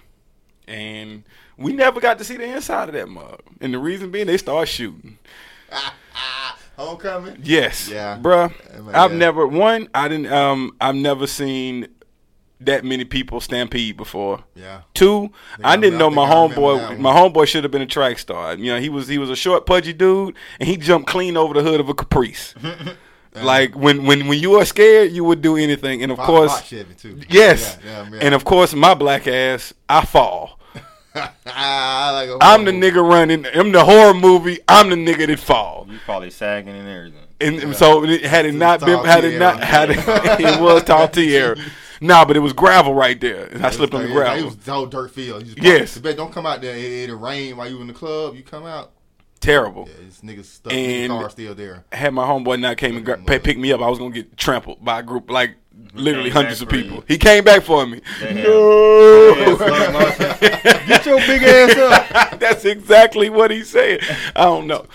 And we never got to see the inside of that mug. And the reason being they start shooting. (laughs) Homecoming. Yes. Yeah. Bruh. I've yeah. never one, I didn't um I've never seen that many people stampede before. Yeah. Two, I I didn't know my I remember that homeboy. My homeboy should have been a track star. You know, he was he was a short, pudgy dude, and he jumped clean over the hood of a Caprice. (laughs) like when when when you are scared, you would do anything. And of Hot- course, hot Chevy too. yes, Yeah, yeah, yeah. and of course, my black ass, I fall. I (laughs) like a I'm the horrible- nigga running. I'm the horror movie. I'm the nigga that fall. You probably sagging and everything. And so it- had it not been, had it not, had it, (laughs) it was tall (laughs) T era. Nah, but it was gravel right there, and I slipped on the It was the whole dirt field. You just Yes. But don't come out there. It, it'll rain while you in the club. You come out. Terrible. Yeah, this niggas stuck in And- the car still there. had my homeboy not came and gra- pay, pick me up, I was gonna get trampled by a group like literally hundreds of people. you. He came back for me. Damn. No. (laughs) Get your big ass up. That's exactly what he said. I don't know.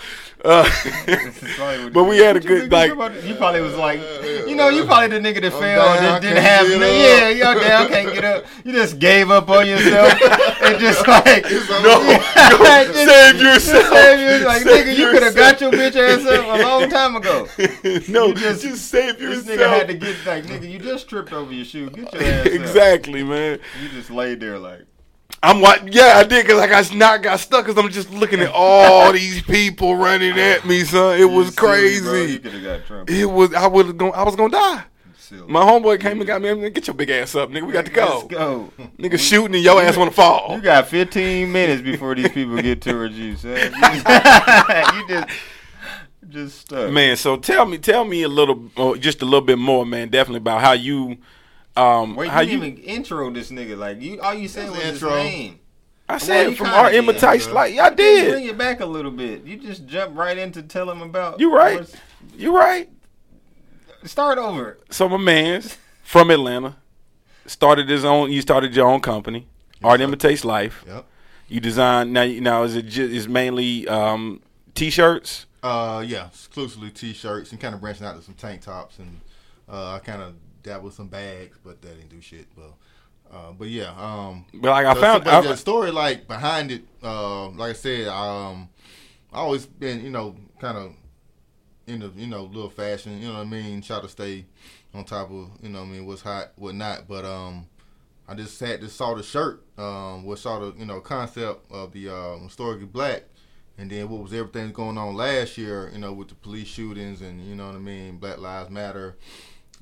Uh, (laughs) but we had a good like. You probably was like, you know, you probably the nigga that down, that didn't have, no, yeah, you're down, can't get up. You just gave up on yourself and just (laughs) like, No, (laughs) Just- save yourself. save your- like, Save nigga, you could have got your bitch ass up a long time ago. no, You just, just- save This yourself. nigga had to get like, nigga, you just tripped over your shoe. Get your ass up. exactly, man. You just laid there like, I'm what? Yeah, I did because like I not got stuck because I'm just looking at all (laughs) these people running at me, son. It was you silly, crazy. It was. I was going. I was gonna die. My homeboy came and got me. "Man, Get your big ass up, nigga. We got to go. Let's go. Nigga shooting and your ass want to fall. You got 15 minutes before these people get towards you, (laughs) son. You just, (laughs) you just, just stuck. Man, so tell me, tell me a little, uh, just a little bit more, man. Definitely about how you, um, Wait, how you you. didn't even intro this nigga. Like you, all you said was the his intro. name. I said you from kinda our did, imitation, like y'all Just did. bring it back a little bit. You just jump right into tell him about. You right. what's- You right. Start over. So my man's from Atlanta started his own. You started your own company, Art sir. Imitates Life. Yep. You design now. Now is it just is mainly um, t-shirts? Uh, yeah, exclusively t-shirts and kind of branching out to some tank tops and uh, I kind of dabbled with some bags, but that didn't do shit. But uh, but yeah, um, But like I so- found, I- the story like behind it. Uh, like I said, um, I always been you know kind of in the you know little fashion. You know what I mean. Try to stay on top of you know what I mean what's hot, what not. But um, I just had just saw the shirt, um, what saw the you know concept of the um, historically black, and then what was everything going on last year, you know, with the police shootings and you know what I mean, Black Lives Matter,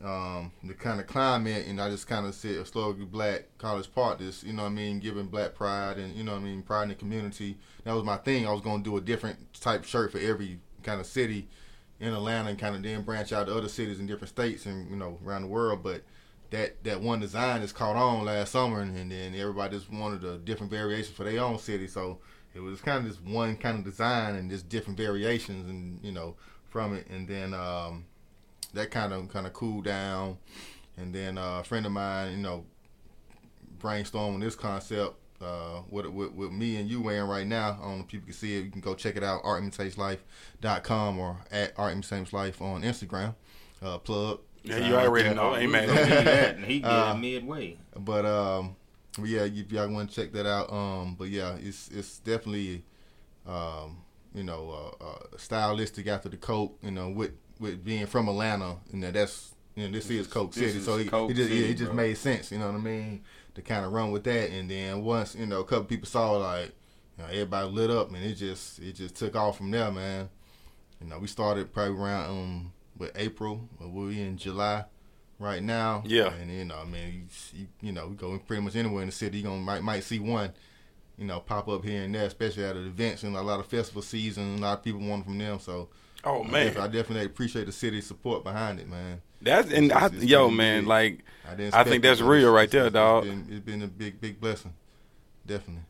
um, the kind of climate, and I just kind of said historically black college park. This, you know, what I mean, giving black pride and you know, what I mean, pride in the community. That was my thing. I was gonna do a different type shirt for every kind of city in Atlanta, and kind of then branch out to other cities in different states and you know around the world. But that that one design just caught on last summer, and, and then everybody just wanted a different variation for their own city. So it was kind of this one kind of design and just different variations, and you know from it, and then. um that kind of kind of cooled down, and then uh, a friend of mine, you know, brainstorming this concept uh, with, with with me and you wearing right now. I don't know if people can see it. You can go check it out, artimitateslife.com or at artimitationslife on Instagram. Uh, plug. Yeah, you already know. Mad He did that, and (laughs) he get Uh, midway. But um, but yeah, if y'all want to check that out, um, but yeah, it's it's definitely um, you know, uh, uh, stylistic after the coat, you know, with with being from Atlanta, you know, that's you know, this is Coke City, is so it, Coke it just City, it, it just bro. made sense, you know what I mean, to kind of run with that, and then once you know a couple people saw like, you know, everybody lit up, and it just it just took off from there, man. You know, we started probably around um with April, but we in July right now. Yeah. and you know, I mean, you, you, you know, we go pretty much anywhere in the city, you gonna might might see one you know, pop up here and there, especially at events and a lot of festival season. A lot of people want from them, so Oh I, man, I definitely appreciate the city's support behind it, man. that's and It's- I, it's yo man, big. like I, I think that's but real right there, dog. been, it's been a big, big blessing, definitely.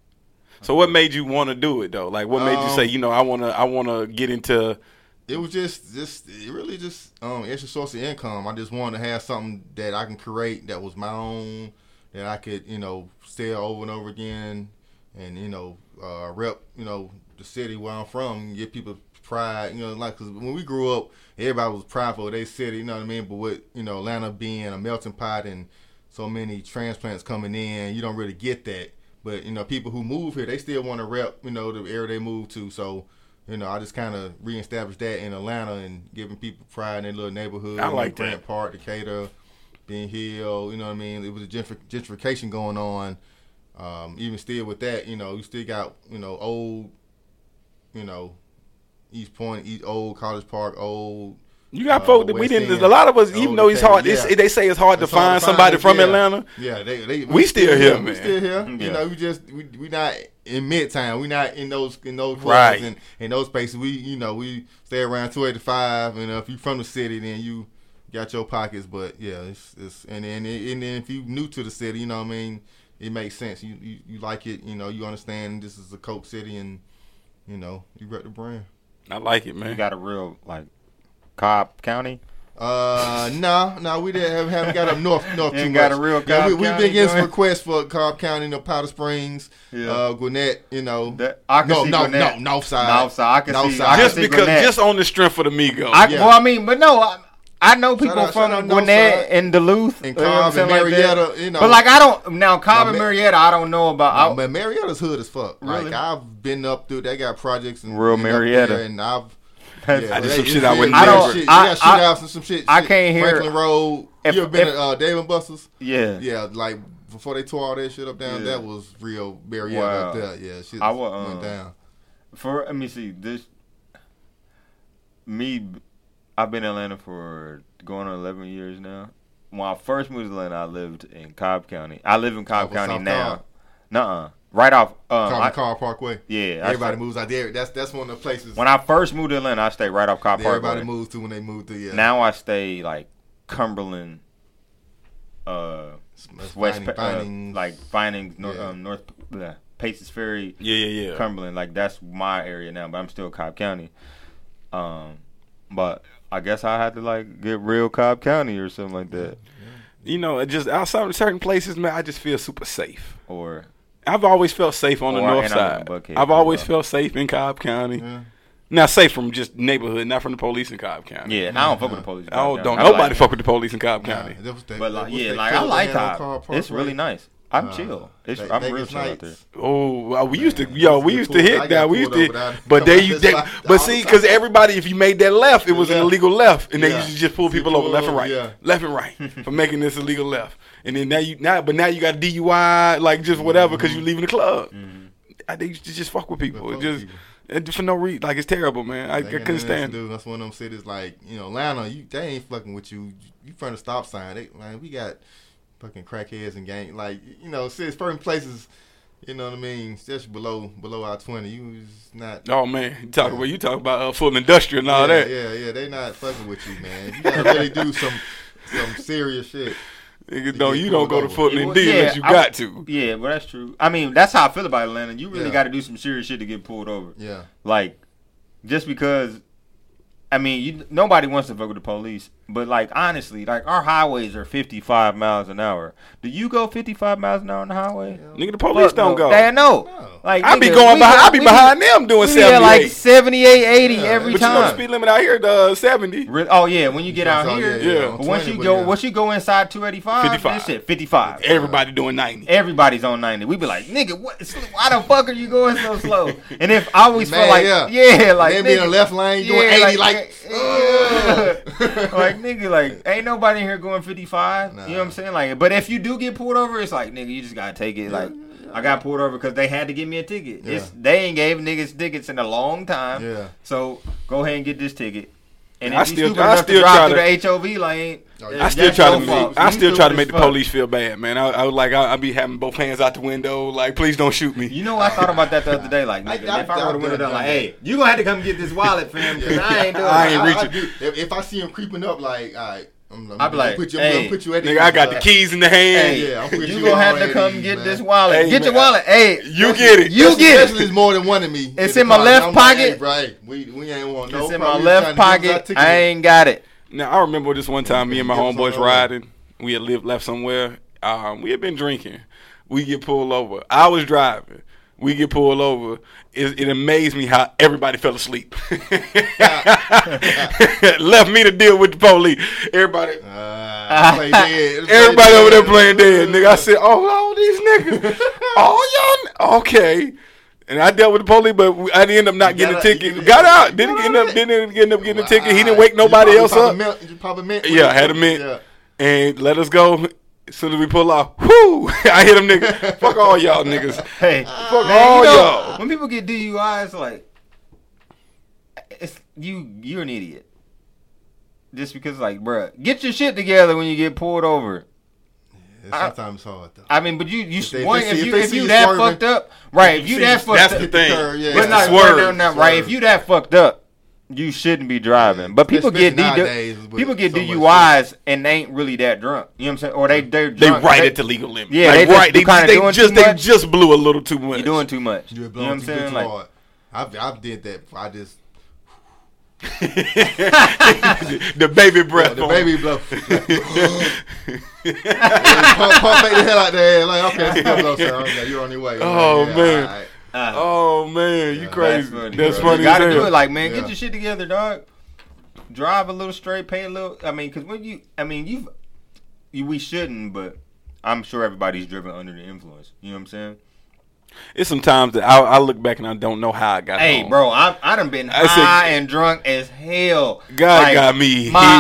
So what made you want to do it though? Like what made you Um, say, you know, I want to I want to get into It was just, just it really just um extra source of income. I just wanted to have something that I can create that was my own, that I could, you know, sell over and over again, and you know, uh, rep, you know, the city where I'm from, get people pride. You know, like 'cause when we grew up, everybody was prideful of their city. You know what I mean? But with you know Atlanta being a melting pot and so many transplants coming in, you don't really get that. But you know, people who move here, they still want to rep, you know, the area they move to. So, you know, I just kind of reestablished that in Atlanta and giving people pride in their little neighborhood. I you know, like Grant that. Park, Decatur, Ben Hill. You know what I mean? It was a gentrification going on. Um, even still with that, you know, you still got you know old, you know, East Point, East, old College Park, old. you got uh, folk that we didn't. End, A lot of us, old even though it's hard, it's, they say it's hard It's to find hard somebody from yeah. Atlanta. Yeah, they, they We still here, man. We still here. Yeah. You know, we just we we not in midtown. We not in those in those clubs Right. and in those spaces. We you know we stay around two eighty five. And uh, if you from the city, then you got your pockets. But yeah, it's it's and then and then if you new to the city, you know what I mean. It makes sense. You, you you like it. You know you understand this is a Coke City and you know you rep the brand. I like it, man. You got a real like Cobb County. Uh, (laughs) no, no, we didn't have, haven't got up north, north You too ain't much. got a real yeah, we, we've been getting some requests for Cobb County, you know, Powder Springs, Yeah. uh, Gwinnett, you know. That- I can no, see no, Gwinnett. no, north side. North side, I can North see- side. I can just see because, Gwinnett. just on the strength of the Migos. I, Yeah. Well, I mean, but no, I, I know people out- shout out from North Gwinnett Side. and Duluth And you know Cobb and saying, like. Marietta, you know. But like I don't now Cobb and Marietta, I don't know about. I, but Marietta's hood as fuck. Really? Like I've been up through. They got projects in Real Marietta. and I've. (laughs) Yeah, I did some shit it's I real- wouldn't they I got don't- shit- I- they got I- shootouts and some shit. I shit. can't hear- Franklin Road. If- you ever been if- to uh, Dave and Buster's? yeah, Yeah, like before they tore all that shit up down, Yeah. that was real Marietta Wow. up there. Yeah, shit I wa- went uh, down. For let me see this. Me, I've been in Atlanta for going on eleven years now. When I first moved to Atlanta, I lived in Cobb County. I live in Cobb Off of County South now. Cobb? Nuh-uh. Right off. Um, Car, I- Car Parkway. yeah. Everybody stay- moves out there. That's that's one of the places When I first moved to Atlanta, I stayed right off Cobb that Park. everybody moves to when they move to. Yeah. Now I stay like Cumberland, uh, West, Vining- Pa- uh, Vinings. like Vinings, North, Yeah. um, North uh, Paces Ferry, yeah, yeah, yeah. Cumberland. Like that's my area now, but I'm still Cobb County. Um, but I guess I had to like get real Cobb County or something like that, You know, just outside of certain places, man, I just feel super safe. or I've always felt safe on the Or- north and I'm in side. Buckhead, I've always too, felt safe in Cobb County. Yeah. Now, safe from just neighborhood, not from the police in Cobb County. yeah. And I don't fuck with the police. in Oh, Cobb County. don't I nobody like- fuck with the police in Cobb County. that was that- But like, yeah, like I like they had on Cobb. It's really nice. I'm Uh, chill. It's Ve- I'm Vegas real chill out nights. there. Oh, well, we used to, yo, we used to pull. I hit that. We used to, over but they, you, they but see, because everybody, if you made that left, it was an illegal left, and they used to just pull You people over left and right, yeah. left and right (laughs) for making this illegal left, and then now you now, but now you got DUI, like just whatever, because you mm-hmm. leaving the club. Mm-hmm. I, they used to just fuck with people. Fuck just people. And for no reason. Like it's terrible, man. I, I couldn't nothing else to stand. do. That's one of them cities like you know Atlanta. You they ain't fucking with you. You front of stop sign. They, man, we got fucking crackheads and gang like you know cities, certain places. You know what I mean? Especially below below our twenty. You is not. Oh man, you talk about you talk about uh, Fulton Industrial and all yeah, that. yeah, yeah. They not fucking with you, man. You gotta really do some some serious shit. Nigga, no, get you don't pulled go to over. Fulton Well, and D unless you I- got to. Yeah, but that's true. I mean, that's how I feel about Atlanta. You really Yeah. got to do some serious shit to get pulled over. Yeah. Like, just because. I mean, you nobody wants to fuck with the police, but like honestly, like our highways are 55 miles an hour. Do you go 55 miles an hour on the highway? Nigga, the police Fuck don't no. go. They know. No. Like I be nigga, going we behind. go- I be we- behind them doing We seventy at like eight. 78, 80 Yeah, every But you know the time. speed limit out here the uh, seventy. Re- Oh yeah, when you get out oh, here, yeah, yeah. but once 20, you go, yeah. once you go inside 285, 55. this shit 55. Everybody doing ninety. Everybody's on 90. We be like, nigga, what? Why the fuck are you going so slow? (laughs) And if I always Man, feel like, yeah. yeah, like They be in the left lane doing yeah, eighty like. (laughs) yeah. like nigga, like ain't nobody here going 55. You know what I'm saying? Like, but if you do get pulled over, it's like nigga, you just gotta take it. Like, I got pulled over because they had to give me a ticket. It's, they ain't gave niggas tickets in a long time. Yeah. So go ahead and get this ticket. And I if you still- stupid I still to drive try through to- the HOV lane, oh, I still try to make. I still try to make the fuck. police feel bad, man. I, I was like, I, I be having both hands out the window, like, please don't shoot me. You know, I thought about that the other day. Like, nigga, I- if I I- would have went down, like, hey, you gonna have to come get this wallet, fam, because I ain't (laughs) doing I it. ain't I- I reaching. If, if I see him creeping up, like, all right, I'm, I'm, I be like, put you, hey, gonna put you at the Nigga, I got the keys in the hand. Hey, Yeah, I'm you you gonna have to come get man. this wallet. Hey, get your man. wallet. Hey, You get it. You get it. it's more than one of me. It's in my left pocket. Right, we we ain't want no. It's in my left trying to give us our pocket. I ain't got it. Now I remember this one time me and my homeboys riding. We had lived left somewhere. Um, we had been drinking. We get pulled over. I was driving. We get pulled over. It, it amazed me how everybody fell asleep. (laughs) Left me to deal with the police. Everybody, Uh, everybody over there playing dead. Nigga, I said, "Oh, all these niggas, (laughs) oh y'all, okay." And I dealt with the police, but we- I didn't end up not You getting a ticket. Got out. Didn't get, end up. Didn't end up getting a ticket. He didn't wake nobody else up. mint- you pop a mint Yeah, had a mint. Yeah. and let us go. As soon as we pull off, whoo! (laughs) I hit them niggas. Fuck all y'all niggas. Hey, Fuck man, all you know, y'all. when people get DUIs, like, it's you. You're an idiot. Just because, like, bruh, get your shit together when you get pulled over. Yeah, Sometimes it's hard though. I mean, but you, you, If they- one, if they if, see- you, if if you you that swerving- fucked up, right? If you that fucked up. That's up, the thing. Curve, yeah. But It's not the no, swerve. no, no, right? If you that fucked up, you shouldn't be driving. But people Especially get D- nowadays with people get so DUIs and they ain't really that drunk. You know what I'm saying? Or they they They drunk, right they- at the legal limit. Yeah, like, they just- right. you They, kinda they doing just too they much. just blew a little too much. You're doing too much. You're You know what I'm too, saying? too Like, hard. I've I've did that. I just (laughs) the baby breath. the on. baby blow. (laughs) pump, pump make the hell out there. Like okay, let's go, sir. Okay, you're on your way. Oh, Yeah, man. All right. uh, Oh man, you Yeah, crazy. funny, That's funny. You gotta do it, like man, Yeah. get your shit together, dog. Drive a little straight, pay a little. I mean, because when you, I mean, you've, you, we shouldn't, but I'm sure everybody's driven under the influence. You know what I'm saying? it's sometimes that I, I look back and I don't know how I got Hey, home. bro, I I done been I said- high and drunk as hell. God got me My here,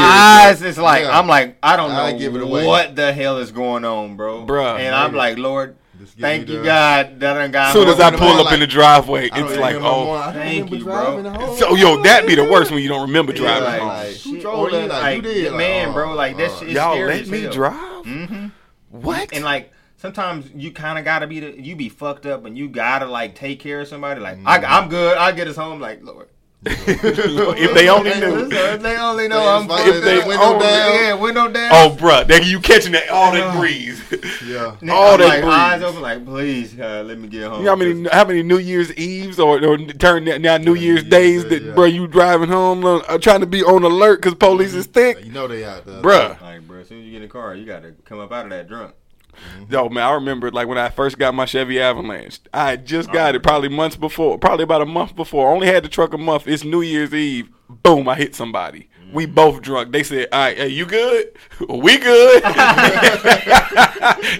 eyes is like Yeah. I'm like I don't I know give it away. what the hell is going on, bro. Bro, and I'm like, Lord, Just give thank you, the- God, that I got. As soon as I pull morning. up in the driveway, I don't it's like, remember no more. oh. I don't thank remember you, driving bro. So yo, that be the worst when you don't remember driving like, home. who drove or you that? Like, like, you did? Man, bro, like that oh. shit is Y'all scary let me drive? Mm-hmm. What? And like sometimes you kind of gotta be the you be fucked up and you gotta like take care of somebody. Like I, I'm good. I get us home. Like Lord, if they only knew. If they only know They I'm just If they window only- down. yeah, window down. Oh, bruh, they, you catching that all that breeze. Yeah. (laughs) All I'm that like breeze. eyes open. Like please, God, let me get home. You know how many how many New Year's Eves or, or turn that now New Year's yeah, days that yeah. bro you driving home uh, trying to be on alert because police is thick, You know they out there. bruh. Like, bro, as soon as you get in the car, you gotta come up out of that drunk. Mm-hmm. Yo, man, I remember like when I first got my Chevy Avalanche. I had just got it probably months before, probably about a month before. Only had the truck a month. It's New Year's Eve. Boom, I hit somebody. We both drunk. They said, "All right, hey, you good? (laughs) We good." (laughs)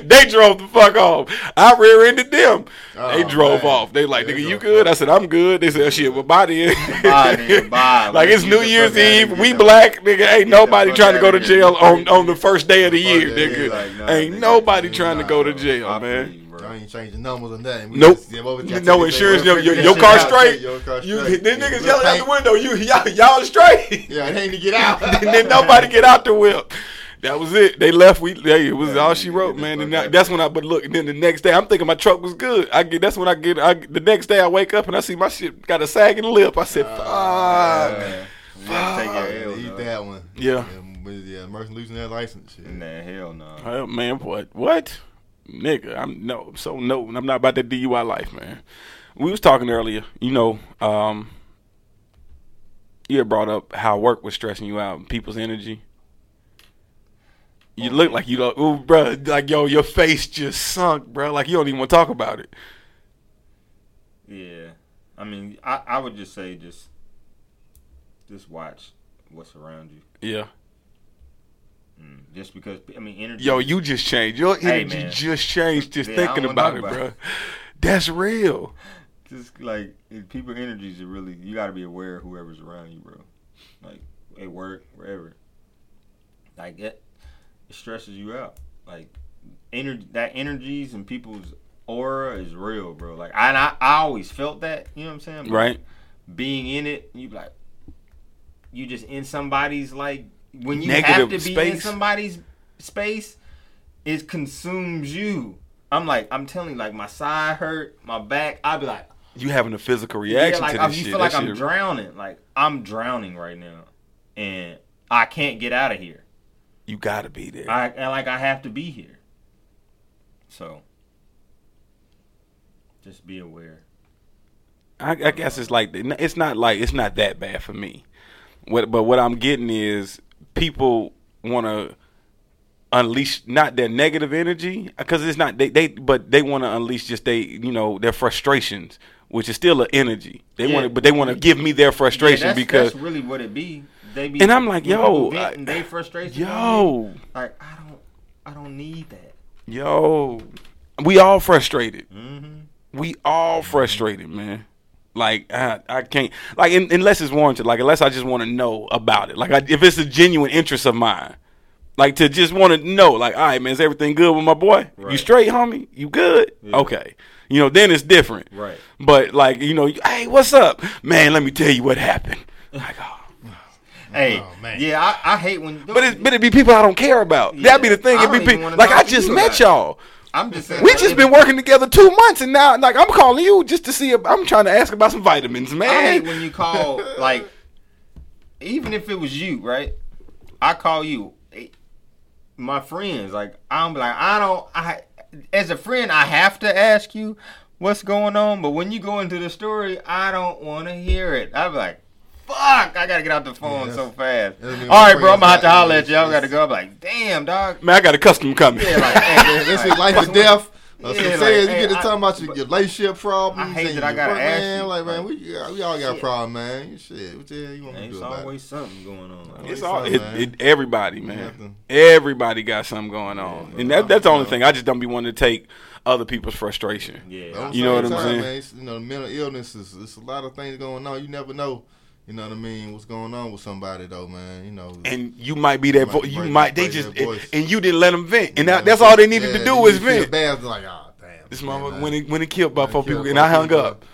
they drove the fuck off. I rear-ended them. they Oh, drove man. off. They like, They "Nigga, you good?" off. I said, "I'm good." They said, "Shit, well, bye then." Bye, nigga, bye. (laughs) like it's New Year's fuck outta here, Eve. We black, nigga. Ain't nobody trying to go to jail on on the first day of the year, nigga. ain't nobody trying to go to jail, man. You, bro. I I ain't changing numbers or nothing. We Nope. just- yeah, what we got No insurance. they- Your, they your, your car straight. Your car You, straight. then niggas but yelling out the window. You y'all, y'all straight. Yeah, it ain't to get out. (laughs) and then nobody get out the whip. That was it. They left. We hey, it was Yeah, all she wrote, man. And that- that's when I. But look, and then the next day, I'm thinking my truck was good. I get. That's when I get. I, the next day, I wake up and I see my shit got a sagging lip. I said, ah, "Fuck." Yeah. You have to take your L, eat that one. Yeah. but yeah, Mercy losing their license. Shit. Nah, hell no. Oh, man, what? What? Nigga, I'm no. So no, I'm not about that DUI life, man. We was talking earlier. You know, um, you had brought up how work was stressing you out, and people's energy. You look like you don't, ooh, bro. Like yo, your face just sunk, bro. Like you don't even want to talk about it. Yeah, I mean, I, I would just say just just watch what's around you. Yeah. Mm, just because I mean, energy. Yo, you just changed. Your energy man. just changed just Yeah, thinking about it, about bro. it. That's real. (laughs) just like people energies are really you got to be aware of whoever's around you, bro. Like at work, wherever. Like it, it stresses you out. Like energy, that energies and people's aura is real, bro. Like I, I, I always felt that. You know what I'm saying? But Right. Being in it, you like, you just in somebody's like when you have to be in somebody's space, it consumes you. I'm like, I'm telling you, like my side hurt, my back. I'd be like, You having a physical reaction yeah, like to I- this you shit. feel like That I'm shit- drowning. Like I'm drowning right now, and I can't get out of here. you gotta be there. I and like I have to be here. So, just be aware. I, I guess it's like it's not like it's not that bad for me. What, but what I'm getting is people want to unleash not their negative energy because it's not they, they but they want to unleash just they you know their frustrations, which is still an energy. They Yeah. want to, but they want to give me their frustration Yeah, that's, because that's really what it be. They be And I'm like, yo, I- they frustration. yo like I don't, I don't need that. yo, we all frustrated. hmm we all frustrated, man. Like I, I can't like un unless it's warranted. Like unless I just want to know about it. Like I, if it's a genuine interest of mine, like to just want to know. Like all right, man, is everything good with my boy? You straight, homie? You good? Yeah. Okay. You know, then it's different. Right. But like you know, hey, what's up, man? Let me tell you what happened. Like, oh. (sighs) Hey, Oh, man. yeah, I, I hate when. But it, but it be people I don't care about. That'd be the thing. It'd be don't pe- like I just met y'all. I'm just saying. We just been working together two months, and now like I'm calling you just to see if I'm trying to ask about some vitamins, man. I hate when you call like, even if it was you, right? I call you, my friends. Like I'm like I don't. I as a friend, I have to ask you what's going on. But when you go into the story, I don't want to hear it. I'm like, fuck, I gotta get out the phone Yeah, so fast. All right, bro, I'm gonna have to holler at you. I gotta go. I'm like, damn, dog. Man, I got a customer coming. Yeah, like, (laughs) hey, This is life or (laughs) death. Uh, Yeah, some like, saying hey, you get to I- talking about your, your relationship problems. I hate and that I gotta work, ask man. you, Like, man, we, we all got a problem, man. Shit, what the hell you want me to There's do about it? There's always something going on. Like, It's all it, it, everybody, man. Nothing. Everybody got something going on, Yeah, and that, that's the only thing. I just don't be wanting to take other people's frustration. yeah, But at the You know what I'm saying? Man, you know, mental illness is it's a lot of things going on. You never know. You know what I mean? What's going on with somebody though, man? You know. And you might be that. might Vo- you might. They just their and you didn't let them vent, and that, that's all they needed yeah, to do you was feel vent. Bad, it's like, oh damn. This man, motherfucker when it when it killed about When four killed people, and I hung people. up.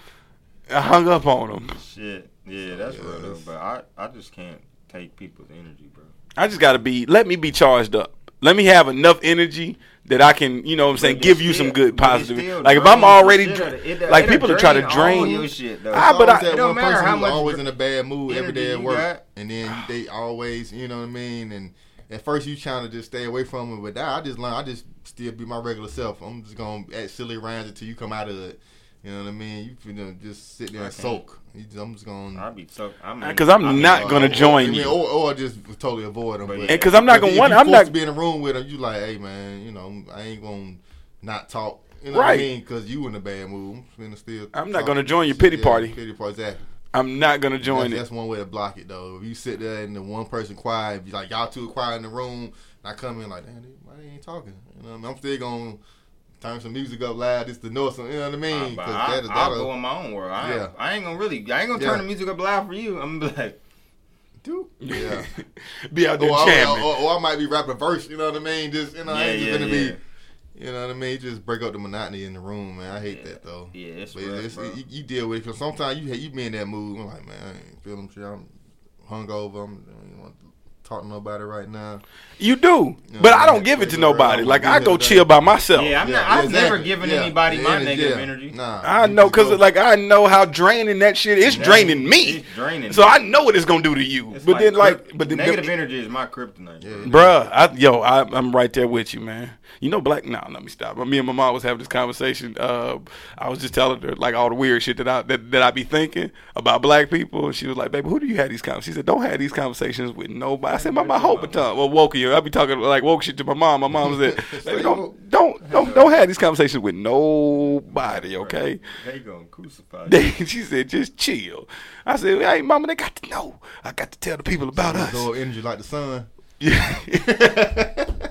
I hung up on them. Shit. Yeah, that's Yeah, real though. But I, I just can't take people's energy, bro. I just gotta be. Let me be charged up. Let me have enough energy that I can, you know, what I'm saying, give it you some good positive. Like if I'm already, shit dra- it- like it'll people are trying to drain all your shit, though. Ah, It's but I- that It don't one matter person how who's much always dr- in a bad mood every day at work, got. and then they always, you know what I mean. And at first you trying to just stay away from it, but now I just learn. I just still be my regular self. I'm just gonna act silly around until you come out of it. You know what I mean? You know, just sit there and can't. soak. You just, I'm just gonna. I'd be so. I'm Because I'm I'm not gonna or- join I mean, you. or, or just totally avoid them. But But, yeah. And because I'm not gonna if want, you I'm forced not. to be in a room with them. You like, hey man, you know, I ain't gonna not talk. You know what I Right. mean? Because you in a bad mood. I'm finna still. I'm not gonna join your pity Yeah, party. Pity party, exactly. I'm not gonna join that's, it. That's one way to block it though. If you sit there and the one person quiet, be like y'all two quiet in the room, and I come in like, damn, they, why they ain't talking? You know what I mean? I'm still gonna turn some music up loud just to know some. You know what I mean? But 'Cause I, that- I'll that'll- go in my own world. I, Yeah. I ain't gonna really. I ain't gonna Yeah. turn the music up loud for you. I'm gonna be like, Dude. Yeah. (laughs) be out there or, I, jamming. or, or I might be rapping a verse. You know what I mean? Just you know, I ain't yeah, just gonna yeah. be. You know what I mean? Just break up the monotony in the room, man. I hate Yeah. that though. Yeah, it's But rough, it's, bro. you, you deal with it because sometimes you you be in that mood. I'm like, man, I ain't feeling shit. I'm hungover. I'm, I don't want to talk to nobody right now. You do, Yeah, but I don't give it to take a break. nobody. Like I go chill by myself. Yeah, I'm Yeah, not, I've exactly. never given Yeah, anybody the my energy, negative yeah. energy. Nah, I know because like I know how draining that shit is That- draining me. It's draining. So I know what it's gonna do to you. It's but then like, but then negative energy is my kryptonite. Yeah. Bruh, I, yo, I, I'm right there with you, man. You know, black. No, let me stop. Me and my mom was having this conversation. Uh, I was just telling her like all the weird shit that I that, that I be thinking about black people. And she was like, "Baby, who do you have these conversations?" She said, "Don't have these conversations with nobody." I said, "My my hope and tongue." Well, woke you. I be talking like woke shit to my mom. My mom said, (laughs) "Baby, don't don't don't don't have these conversations with nobody." Okay. They gonna crucify you. She said, "Just chill." I said, "Hey, mama, they got to know. I got to tell the people about us." Absorb energy like the sun. (laughs)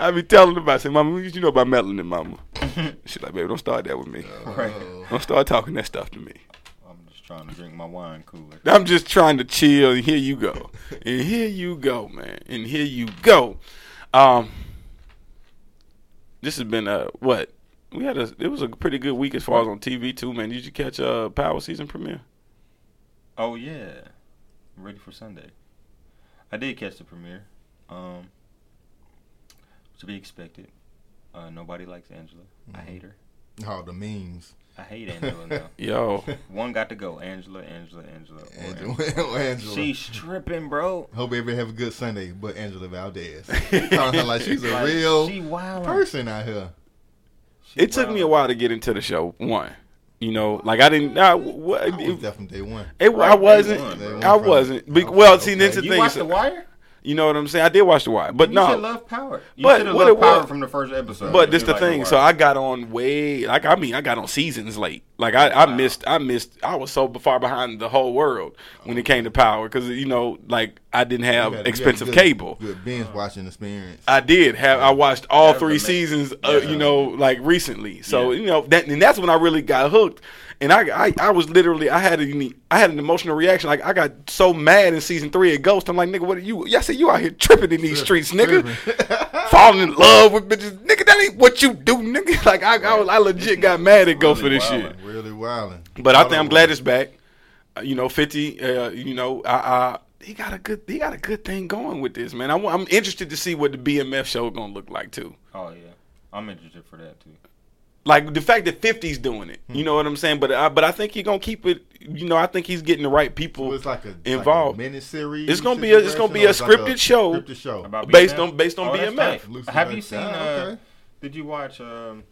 I be telling them, I say, Mama, what you know about melanin, Mama? (laughs) She's like, baby, don't start that with me. Right. Don't start talking that stuff to me. I'm just trying to drink my wine cooler. I'm just trying to chill, and here you go, and here you go, man, and here you go. Um, this has been uh what we had a it was a pretty good week as far as on TV too, man. Did you catch uh Power season premiere? Oh yeah, I'm ready for Sunday. I did catch the premiere. Um, to be expected. Uh, nobody likes Angela. I hate her. Oh, the memes. I hate Angela now. (laughs) Yo, One got to go. Angela, Angela, Angela. Angela. Angela. (laughs) Angela. She's tripping, bro. Hope everybody have a good Sunday, but Angela Valdez. (laughs) Talking her like she's a Like, real she wild person out here. it took me a while to get into the show. One, you know, like I didn't. I, what, I was it, there from day one. it, Right, I wasn't. one, day one I wasn't. Be- Okay, well, see, okay. that's the You thing. watched so- The Wire? You know what I'm saying? I did watch The Wire, but you no. should love Power. You But should have what loved it Power was- from the first episode. But if this the like thing. Wire. So I got on way like I mean I got on seasons late. Like I, I missed I missed I was so far behind the whole world when it came to power because you know like I didn't have had- a expensive good- cable. Good binge watching experience. I did have I watched all That three amazing. seasons. Uh, Yeah. You know like recently. So Yeah. you know that and that's when I really got hooked. And I, I, I was literally, I had a unique, I had an emotional reaction. Like I got so mad in season three of Ghost. I'm like, nigga, what are you? Y'all say you out here tripping in these streets, nigga. (laughs) Falling in love with bitches, nigga. That ain't what you do, nigga. (laughs) Like I, I, was, I legit got (laughs) mad at Ghost Really for this wildin'. shit. really wilding. But I think I'm glad it's back. Uh, you know, Fifty. Uh, you know, I, I, he got a good, he got a good thing going with this man. I, am interested to see what the BMF show gonna look like too. Oh yeah, I'm interested for that too. Like the fact that 50's doing it, you know what I'm saying. But I, but I think he's gonna keep it. You know, I think he's getting the right people So it's like a involved. Like a miniseries. It's gonna be a- it's gonna be a scripted show. like a Scripted show. About Based on- based on Oh, BMF. Have you seen? Uh, okay. did you watch? Um,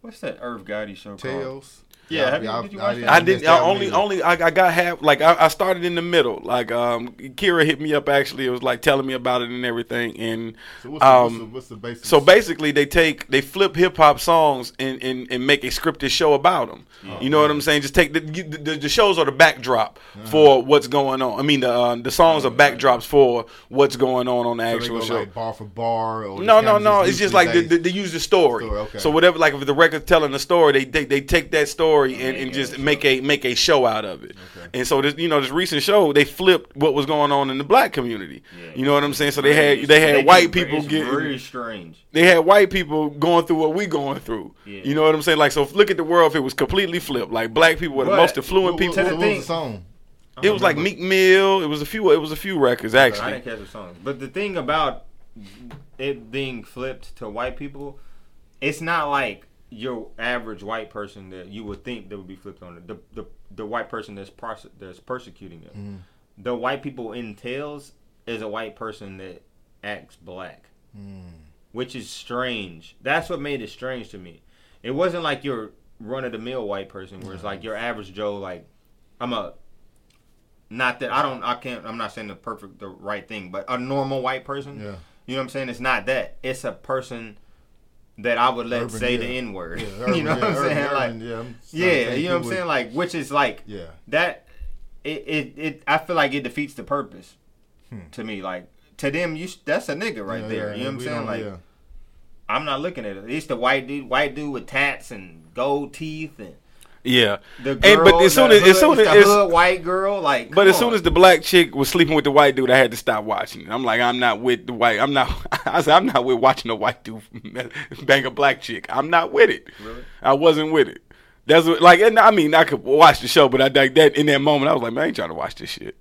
what's that Irv Gotti show called? Tales. Yeah, have you- did you watch that? I missed didn't. that I one only, either. only. I, I got half. Like I, I started in the middle. Like um, Kira hit me up. Actually, it was like telling me about it and everything. And So what's the, what's the, um, what's the basic? so basically, they take they flip hip hop songs and, and and make a scripted show about them. You know what I'm saying? Just take the the, the, the shows are the backdrop Uh-huh. for what's going on. I mean, the uh, the songs are backdrops for what's going on on the so they actual go show. like bar for bar. Or No, just no, kinda no. It's just like they, they, they use the story. Story, okay. So whatever, like if the record's telling the story, they they, they take that story and, and just make a make a show out of it. And so this, you know, this recent show, they flipped what was going on in the black community. You know what I'm saying? So they had they had white can- people it's getting very strange. they had white people going through what we going through. Yeah. You know what I'm saying? Like so, look at the world if it was completely flipped. Like black people were the But- most affluent What- people. what, the what was thing- the song? it was like Meek Mill. It was a few. It was a few records actually. I actually. didn't catch the songs, but the thing about it being flipped to white people, it's not like your average white person that you would think that would be flipped on it. The the, the white person that's pros- that's persecuting it. Mm-hmm. The white people in Tales is a white person that acts black, Mm. which is strange. That's what made it strange to me. It wasn't like your run of the mill white person where it's like your average Joe. Like I'm a not that I don't I can't I'm not saying the perfect the right thing, but a normal white person. Yeah. You know what I'm saying? It's not that. It's a person that I would let Urban, say yeah. the N word. Yeah, (laughs) you know urban, what I'm yeah, saying? urban, like urban, yeah, yeah, you know what I'm people saying? Like which is like Yeah. that it, it it I feel like it defeats the purpose hmm. to me. Like to them, you that's a nigga right Yeah, there. yeah, you know what I'm saying? Like yeah. I'm not looking at it. It's the white dude, white dude with tats and gold teeth and Yeah, The And- but as soon as, hood, as soon as, the hood white girl, like. but as soon as the black chick was sleeping with the white dude, I had to stop watching. it. I'm like, I'm not with the white. I'm not. (laughs) I said, I'm not with watching a white dude (laughs) bang a black chick. I'm not with it. Really? I wasn't with it. That's what, like, and I mean, I could watch the show, but I like that in that moment, I was like, man, I ain't trying to watch this shit.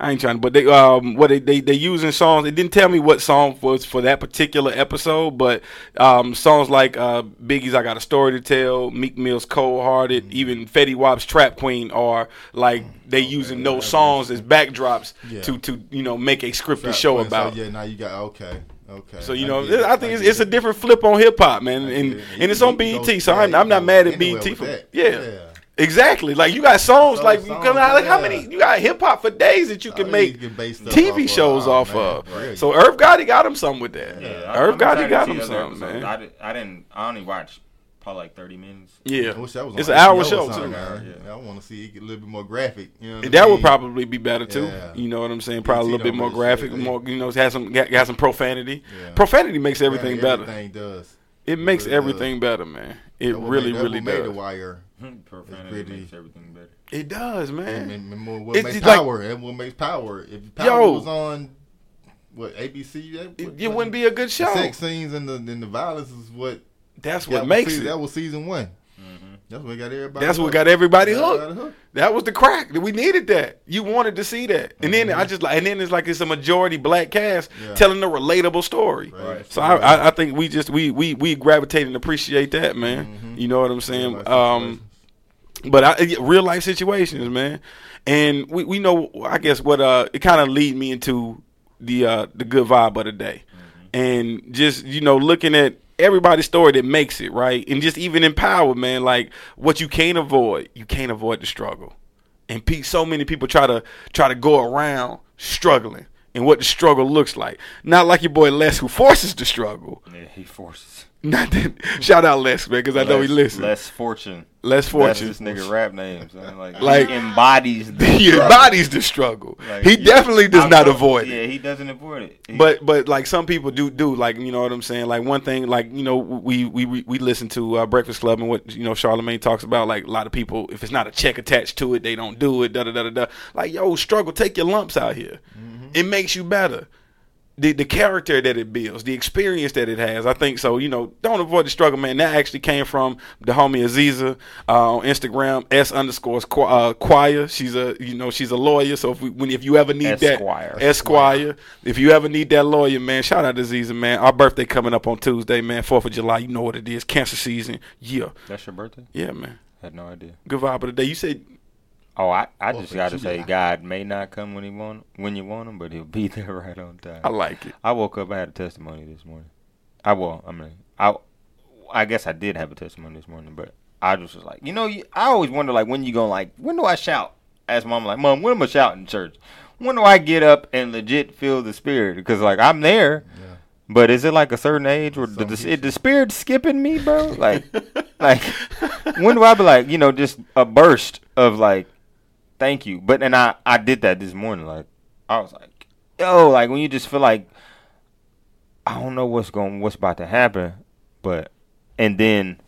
I ain't trying, to, but they um what they they they using songs. It didn't tell me what song was for that particular episode, but um songs like uh Biggie's "I Got a Story to Tell," Meek Mill's "Cold Hearted," even Fetty Wap's "Trap Queen" are like they using those songs as backdrops Yeah. to to you know make a scripted Trap show Queen, about. So, yeah, now you got okay, okay. So you know, it, I think it's, it's a different flip on hip hop, man, and it. and it's on BET. So I'm I'm not mad at BET for that. yeah. Yeah. Exactly, like you got songs So like songs, come out, like how many you got hip hop for days that you Oh, can you make can base TV off shows Oh, off man. of. Right. So Irv Gotti got him something with that. Yeah, Irv Gotti got him see other something, episodes. man. I, did, I didn't. I only watched probably like thirty minutes. Yeah, I wish that was on it's an hour HBO or show too. Yeah. I want to see it get a little bit more graphic. You know I That would probably be better too. Yeah. You know what I'm saying? Probably a little bit more graphic, they- more you know, has some got, got some profanity. Yeah. Profanity makes everything Yeah, better. Everything does. It makes really everything better, man. It That really, made- really what made the wire. (laughs) Profanity pretty- makes everything better. It does, And, man. and, and what It's makes just like- power? and what makes power? If power Yo. was on what ABC, that, It, what- it what- wouldn't be a good the show. sex scenes and the and the violence is what That's what makes season, it. That was season one. Mm-hmm. That's what got everybody. That's what hooked. got everybody Everybody hooked. That was the crack. We needed that. You wanted to see that, and then I just like, and then it's like it's a majority black cast Mm-hmm. Yeah. telling a relatable story. Right. So I, I, I think we just we we we gravitate and appreciate that, man. Mm-hmm. You know what I'm saying? Um, but I, real life situations, man, and we we know. I guess what uh it kind of lead me into the uh the good vibe of the day, and just you know looking at everybody's story that makes it right, and just even empower, man. Like what you can't avoid, you can't avoid the struggle, and pe- so many people try to try to go around struggling. And what the struggle looks like, not like your boy Les, who forces the struggle. Yeah, he forces. Not that, (laughs) shout out Les, man, because I know he listens. Less- listens. Less fortune. That's this nigga rap name. son. Like, Like- he embodies. (laughs) The he struggle. embodies the struggle. Like, he yeah, definitely does I not avoid Yeah, it. he doesn't avoid it. He- But but like some people do do like you know what I'm saying like one thing like you know we we we, we listen to uh, Breakfast Club and what you know Charlemagne talks about like a lot of people if it's not a check attached to it they don't do it da da da da da like yo struggle take your lumps out here it makes you better the the character that it builds, the experience that it has. I think so. You know, don't avoid the struggle, man. That actually came from the homie Aziza uh, on Instagram, s underscores Qu- uh, choir. She's a you know she's a lawyer. So if we, when if you ever need Esquire. that Esquire, if you ever need that lawyer, man, shout out to Aziza, man. Our birthday coming up on Tuesday, man. Fourth of July. You know what it is. Cancer season. Yeah, That's your birthday? yeah, man. Had no idea. Good vibe of the day. You said Oh, I, I just got to say, God may not come when he want when you want him, but he'll be (laughs) there right on time. I like it. I woke up. I had a testimony this morning. I well, I mean, I I guess I did have a testimony this morning, but I just was like, you know, you, I always wonder like when you gonna like when do I shout? Ask mom like, mom, when am I shouting in church? When do I get up and legit feel the spirit? Because like I'm there, Yeah. but is it like a certain age where the, the, the spirit skipping me, bro? Like, (laughs) like when do I be like, you know, just a burst of like, thank you. But then I I did that this morning. Like I was like, yo, like when you just feel like I don't know what's going, what's about to happen, but and then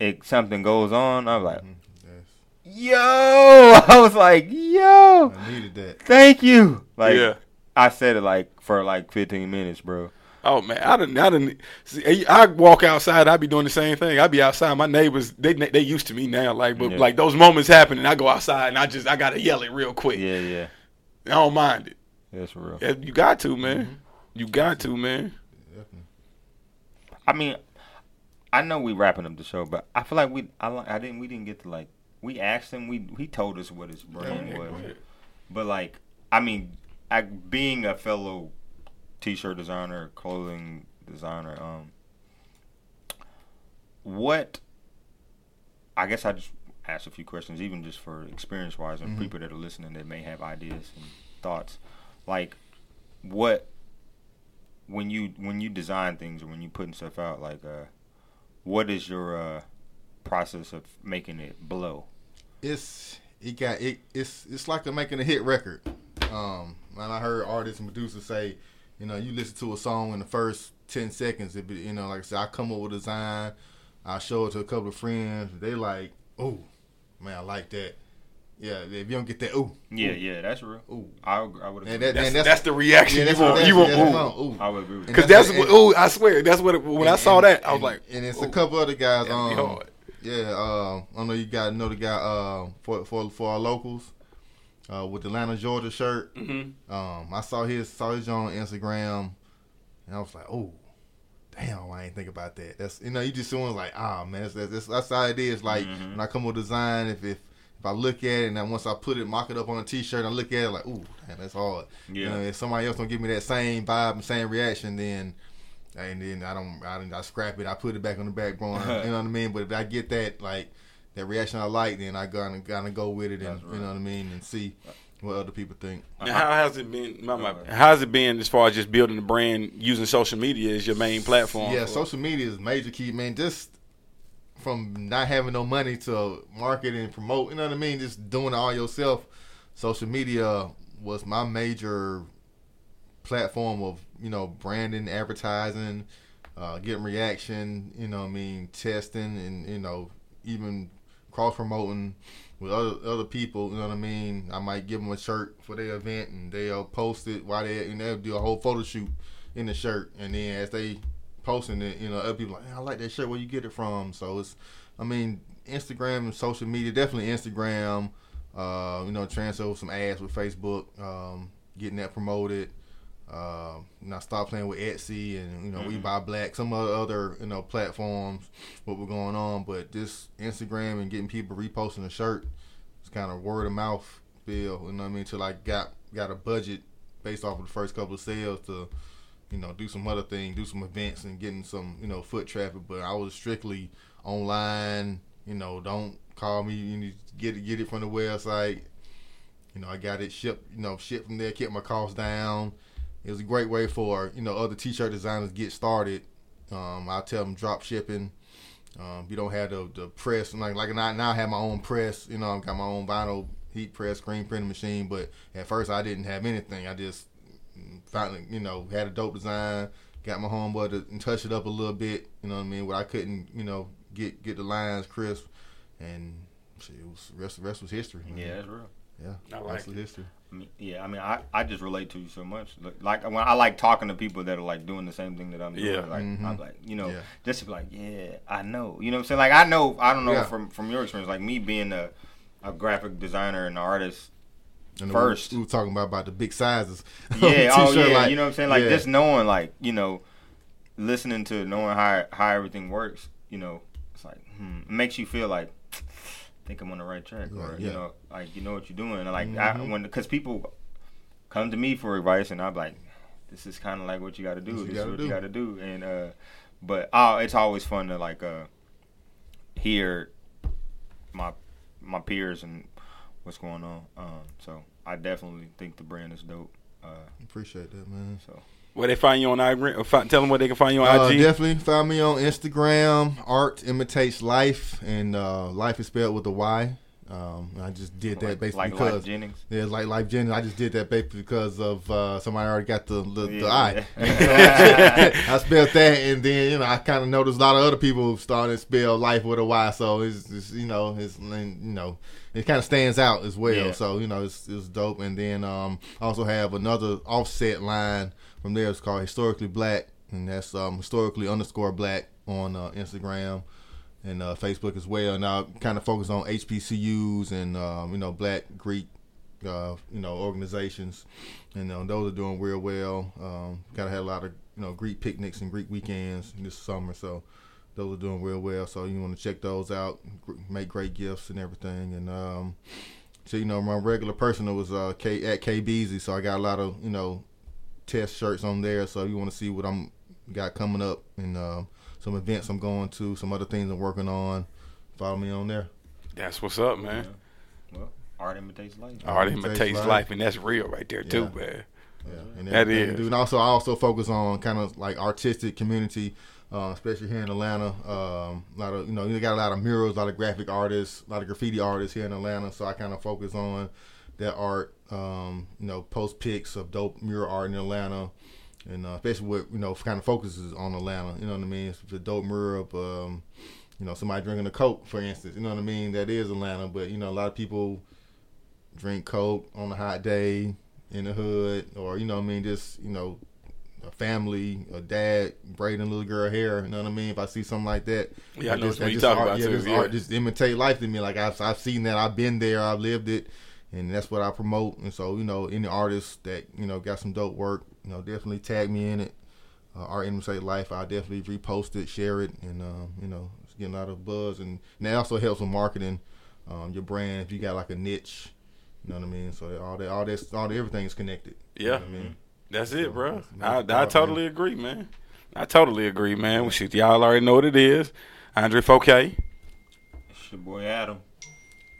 it something goes on. I'm like, mm-hmm. Yes. yo, (laughs) I was like, yo, I needed that. thank you. Like Yeah. I said it like for like 15 minutes, bro. Oh man, I didn't. I didn't. See, I walk outside. I be doing the same thing. I be outside. My neighbors, they they used to me now. Like, but Yeah. like those moments happen, and I go outside, and I just I gotta yell it real quick. Yeah, yeah, I don't mind it. that's real. Yeah, You got to, man. You got to, man. I mean, I know we wrapping up the show, but I feel like we I, I didn't we didn't get to like we asked him we he told us what his brand Yeah, was, but like I mean, I, being a fellow t-shirt designer, clothing designer, um, what I guess I just asked a few questions, even just for experience wise, and people that are listening that may have ideas and thoughts, like what when you when you design things or when you putting stuff out, like uh, what is your uh, process of making it blow? It's it got it. It's it's like making a hit record. Um, and I heard artists and producers say, you know, you listen to a song in the first ten seconds. It be, you know, like I said, I come up with a design, I show it to a couple of friends. They like, oh, man, I like that. Yeah, if you don't get that, ooh, Yeah, yeah, that's real. ooh, I would- I would agree. and that, That's, and that's, the reaction yeah, you that's want. what- You want. ooh. ooh. I would agree with Because that's that's what- what. Ooh, I swear, that's what. It, when I saw and- that, I was and- like, and it's ooh. a couple other guys. That'd Um, yeah, uh, I know you got to know the guy uh, for for for our locals uh, with the Atlanta Georgia shirt. Mhm. Um, I saw his saw his on Instagram, and I was like, oh, damn, I ain't think about that. That's you know, you just someone's like, ah, man, that's, that's that's how it is. Like Mhm. when I come with design, if if if I look at it and then once I put it, mock it up on a T-shirt, I look at it like, ooh, man, that's hard. You Yeah. know, if somebody else don't give me that same vibe and same reaction, then and then I don't, I, don't- I scrap it. I put it back on the back burner. (laughs) you know what I mean? But if I get that like that reaction I like, then I gotta gotta go with it, and That's you know what I mean, and see what other people think. Now, how has it been? My, my, how's it been as far as just building the brand using social media as your main platform? Yeah, social media is major key, man. Just from not having no money to market and promote, you know what I mean? Just doing it all yourself. Social media was my major platform of, you know, branding, advertising, uh, getting reaction, you know what I mean, testing and, you know, even cross promoting with other other people, you know what I mean? I might give them a shirt for their event and they'll post it while they and they'll do a whole photo shoot in the shirt and then as they posting it, you know, other people like, "Man, I like that shirt. Where you get it from? So it's, I mean, Instagram and social media, definitely Instagram. Uh, you know, transfer some ads with Facebook, um, getting that promoted. Uh, you know, stop playing with Etsy and you know, we buy black, some other other you know platforms. What we're going on, but this Instagram and getting people reposting the shirt, it's kind of word of mouth feel. You know what I mean? Till I got got a budget based off of the first couple of sales to you know, do some other thing, do some events and getting some, you know, foot traffic. But I was strictly online, you know, don't call me, you need to get it get it from the website. You know, I got it shipped, you know, shipped from there, kept my costs down. It was a great way for, you know, other t shirt designers to get started. Um, I'll tell them drop shipping. Um, you don't have the, the press like like now, now I have my own press, you know, I've got my own vinyl heat press, screen printing machine, but at first I didn't have anything. I just finally, you know, had a dope design, got my homeboy to and touch it up a little bit, you know what I mean? Where I couldn't, you know, get get the lines crisp, and shit, it was rest rest was history. man. Yeah, that's real. yeah, I like rest was it. history. I mean, yeah, I mean, I, I just relate to you so much. Like- Like when I like talking to people that are like doing the same thing that I'm doing. Yeah. Like Mhm. I'm like, you know, Yeah. just like, yeah, I know. You know what I'm saying? Like I know, I don't know Yeah. from from your experience. Like me being a a graphic designer and artist. And First. we, we were talking about about the big sizes. Yeah, oh yeah, like- you know what I'm saying? Like yeah. just knowing, like you know, listening to knowing how how everything works. You know, it's like hmm, it makes you feel like. I think I'm on the right track, or Right, you know, like you know what you're doing, like I, Mhm. when because people come to me for advice, and I'm like, this is kind of like what you got to do. You This is what do. you got to do, and uh, but oh, it's always fun to like uh hear my my peers and what's going on. Um, so I definitely think the brand is dope. Uh, Appreciate that, man. so Where they find you on IG? Or fi- tell them where they can find you on Uh, IG. definitely find me on Instagram. Art imitates life, and uh, life is spelled with a Y. Um, I just did that like, basically like because Lyfe Jennings. yeah, like Lyfe Jennings. I just did that basically because of uh, somebody already got the the, the Yeah. I. (laughs) (laughs) I spelled that, and then you know I kind of noticed a lot of other people who started to spell life with a Y. So it's, it's you know it's you know it kind of stands out as well. Yeah. So you know it's, it's dope. And then um, I also have another offset line from there. It's called Historically Black, and that's um, historically underscore black on uh, Instagram and uh, Facebook as well. And I kind of focus on HBCUs and um, you know Black Greek uh, you know organizations, and uh, those are doing real well. Um, kind of had a lot of you know Greek picnics and Greek weekends this summer, so those are doing real well. So you want to check those out, make great gifts and everything. And um, so you know my regular personal was uh, K at K Beasy, so I got a lot of you know test shirts on there. So if you want to see what I'm got coming up and um, some events I'm going to, some other things I'm working on, follow me on there. That's what's up, man. Well, art imitates life. Art Imitates imitates life. life. and that's real right there too, Yeah. man. Yeah, and That everything is. And also, I also focus on kind of like artistic community, uh, especially here in Atlanta. Um, a lot of you know, you got a lot of murals, a lot of graphic artists, a lot of graffiti artists here in Atlanta. So I kind of focus on that art. Um, you know, post pics of dope mural art in Atlanta, and uh, especially what you know kind of focuses on Atlanta. You know what I mean? It's a dope mural of um, you know, somebody drinking a Coke, for instance. You know what I mean? That is Atlanta, but you know, a lot of people drink Coke on a hot day in the hood, or you know, what I mean, just you know, a family, a dad braiding a little girl hair. You know what I mean? If I see something like that, Yeah, I know just- what you talking art- about yeah, too, this yeah. art just imitate life to me. Like I've I've seen that, I've been there, I've lived it, and that's what I promote. And so you know, any artists that you know got some dope work, you know, definitely tag me in it. Uh, Art imitate life. I definitely repost it, share it, and um, you know, it's getting a lot of buzz, and, and that also helps with marketing um, your brand. If you got like a niche, you know what I mean. So all that, all this, all that, everything is connected. You know Yeah. what I mean. That's it, bro. That's I, I totally man. agree, man. I totally agree, man. Well, shit, y'all already know what it is. Andre 4K. It's your boy Adam.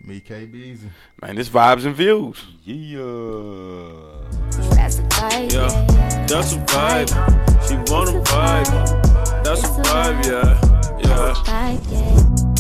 Me, KB, easy. Man, this vibes and views. Yeah. That's a vibe, Yeah, that's a vibe. She want a vibe. That's a vibe, yeah, yeah. vibe, yeah.